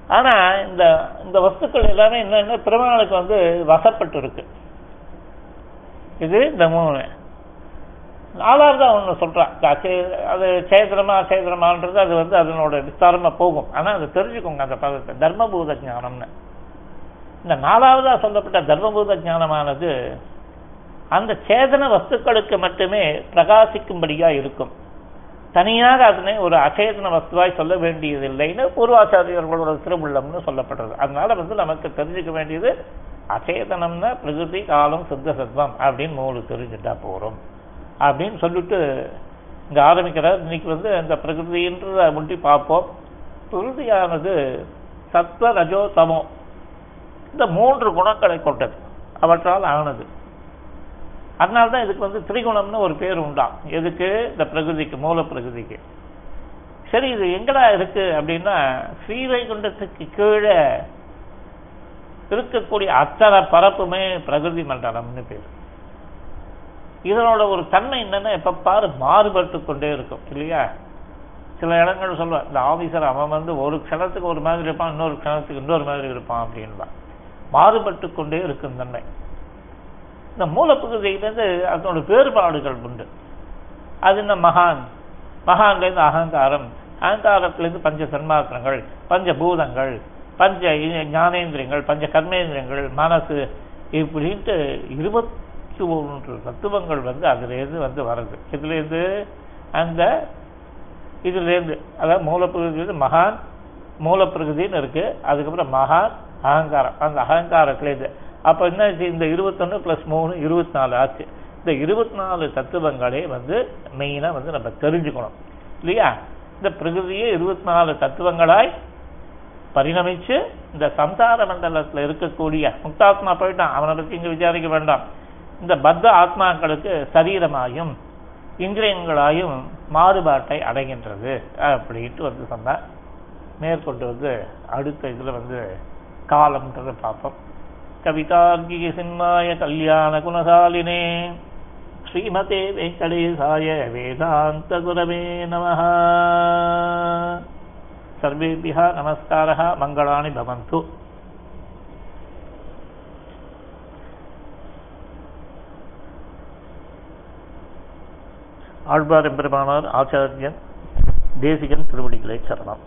ஆனா இந்த இந்த வஸ்துக்கள் எல்லாமே என்னென்ன பெருமாளுக்கு வந்து வசப்பட்டு இருக்கு இது இந்த மூணு நாலாவது ஒண்ணு சொல்றான். அச்சே- அது சேதனமா அச்சேதனமான்றது அது வந்து அதனோட விஸ்தாரமா போகும். ஆனா அதை தெரிஞ்சுக்கோங்க அந்த பதத்தை. தர்மபூத ஞானம்னு. இந்த நாலாவதா சொல்லப்பட்ட தர்மபூத ஞானமானது அந்த சேதன வஸ்துக்களுக்கு மட்டுமே பிரகாசிக்கும்படியா இருக்கும். தனியாக அதனை ஒரு அச்சேதன வஸ்துவாய் சொல்ல வேண்டியதில்லைன்னு பூர்வாச்சாரியர்களோட திருவுள்ளம்னு சொல்லப்படுறது. அதனால வந்து நமக்கு தெரிஞ்சுக்க வேண்டியது அச்சேதனம்னா பிரகிருதி காலம் சித்த சத்வம் அப்படின்னு மூணு தெரிஞ்சுட்டா போறோம். அப்படின்னு சொல்லிட்டு இங்கே ஆரம்பிக்கிறார். இன்னைக்கு வந்து அந்த பிரகிருதின்றத முட்டி பார்ப்போம். பிரகிருதியானது சத்வ ரஜோ தமோ இந்த மூன்று குணங்களை கொண்டது. அவற்றால் ஆனது. அதனால தான் இதுக்கு வந்து திரிகுணம்னு ஒரு பேர் உண்டாம். எதுக்கு? இந்த பிரகிருதிக்கு மூல பிரகிருதிக்கு. சரி இது எங்கடா இருக்கு அப்படின்னா ஸ்ரீவைகுண்டத்துக்கு கீழே இருக்கக்கூடிய அத்தனை பரப்புமே பிரகிருதி மண்டலம்னு பேர். இதனோட ஒரு தன்மை என்னன்னா எப்ப பாரு மாறுபட்டு கொண்டே இருக்கும் இல்லையா? சில இடங்கள் சொல்லுவேன் இந்த ஆபீசர் அவன் வந்து ஒரு க்ஷணத்துக்கு ஒரு மாதிரி இருப்பான் இன்னொரு க்ஷணத்துக்கு இன்னொரு மாதிரி இருப்பான் அப்படின்பான் மாறுபட்டு கொண்டே இருக்கும் தன்மை. இந்த மூலப்பகுதியிலேருந்து அதனோட வேறுபாடுகள் உண்டு. அது இந்த மகான். மகான்லேருந்து அகங்காரம். அகங்காரத்திலேருந்து பஞ்ச தன்மாத்திரங்கள் பஞ்ச பூதங்கள் பஞ்ச ஞானேந்திரியங்கள் பஞ்ச கர்மேந்திரியங்கள் மனசு இப்படின்ட்டு இருபத்தி ஒன்று தத்துவங்கள் வந்து அதுலேருந்து வந்து வருது இதுலேருந்து அந்த இதுலேருந்து. அதாவது மூலப்பிரகிருதி மகான் மூலப்பிரகிருதின்னு இருக்கு. அதுக்கப்புறம் மகான் அகங்காரம். அந்த அகங்காரத்திலேருந்து. அப்ப என்ன ஆச்சு? இந்த இருபத்தொன்று ப்ளஸ் மூணு இருபத்தி நாலு ஆச்சு. இந்த இருபத்தி நாலு தத்துவங்களே வந்து மெயினா வந்து நம்ம தெரிஞ்சுக்கணும். இல்லையா? இந்த பிரகிருதியே இருபத்தி நாலு தத்துவங்களாய் பரிணமிச்சு இந்த சம்சார மண்டலத்துல இருக்கக்கூடிய முக்தாத்மா போயிட்டான். அவனை பத்தி இங்கே விசாரிக்க வேண்டாம். இந்த பத்த ஆத்மாக்களுக்கு சரீரமாயும் இந்திரியங்களாயும் மாறுபாட்டை அடைகின்றது. அப்படின்ட்டு வந்து சொன்னார் மேற்கொண்டு வந்து அடுத்த இதுல வந்து காலம்ன்றதை பார்ப்போம். கவிதார்கிக சிம்மாய கல்யாண குணசாலினே ஸ்ரீமதே வெங்கடேசாய வேதாந்த குரவே நம சர்வேபியா நமஸ்காரः மங்களானி பவந்து. ஆழ்வார் எம்பெருமானார் ஆச்சாரியன் தேசிகன் திருவடிகளை சரணம்.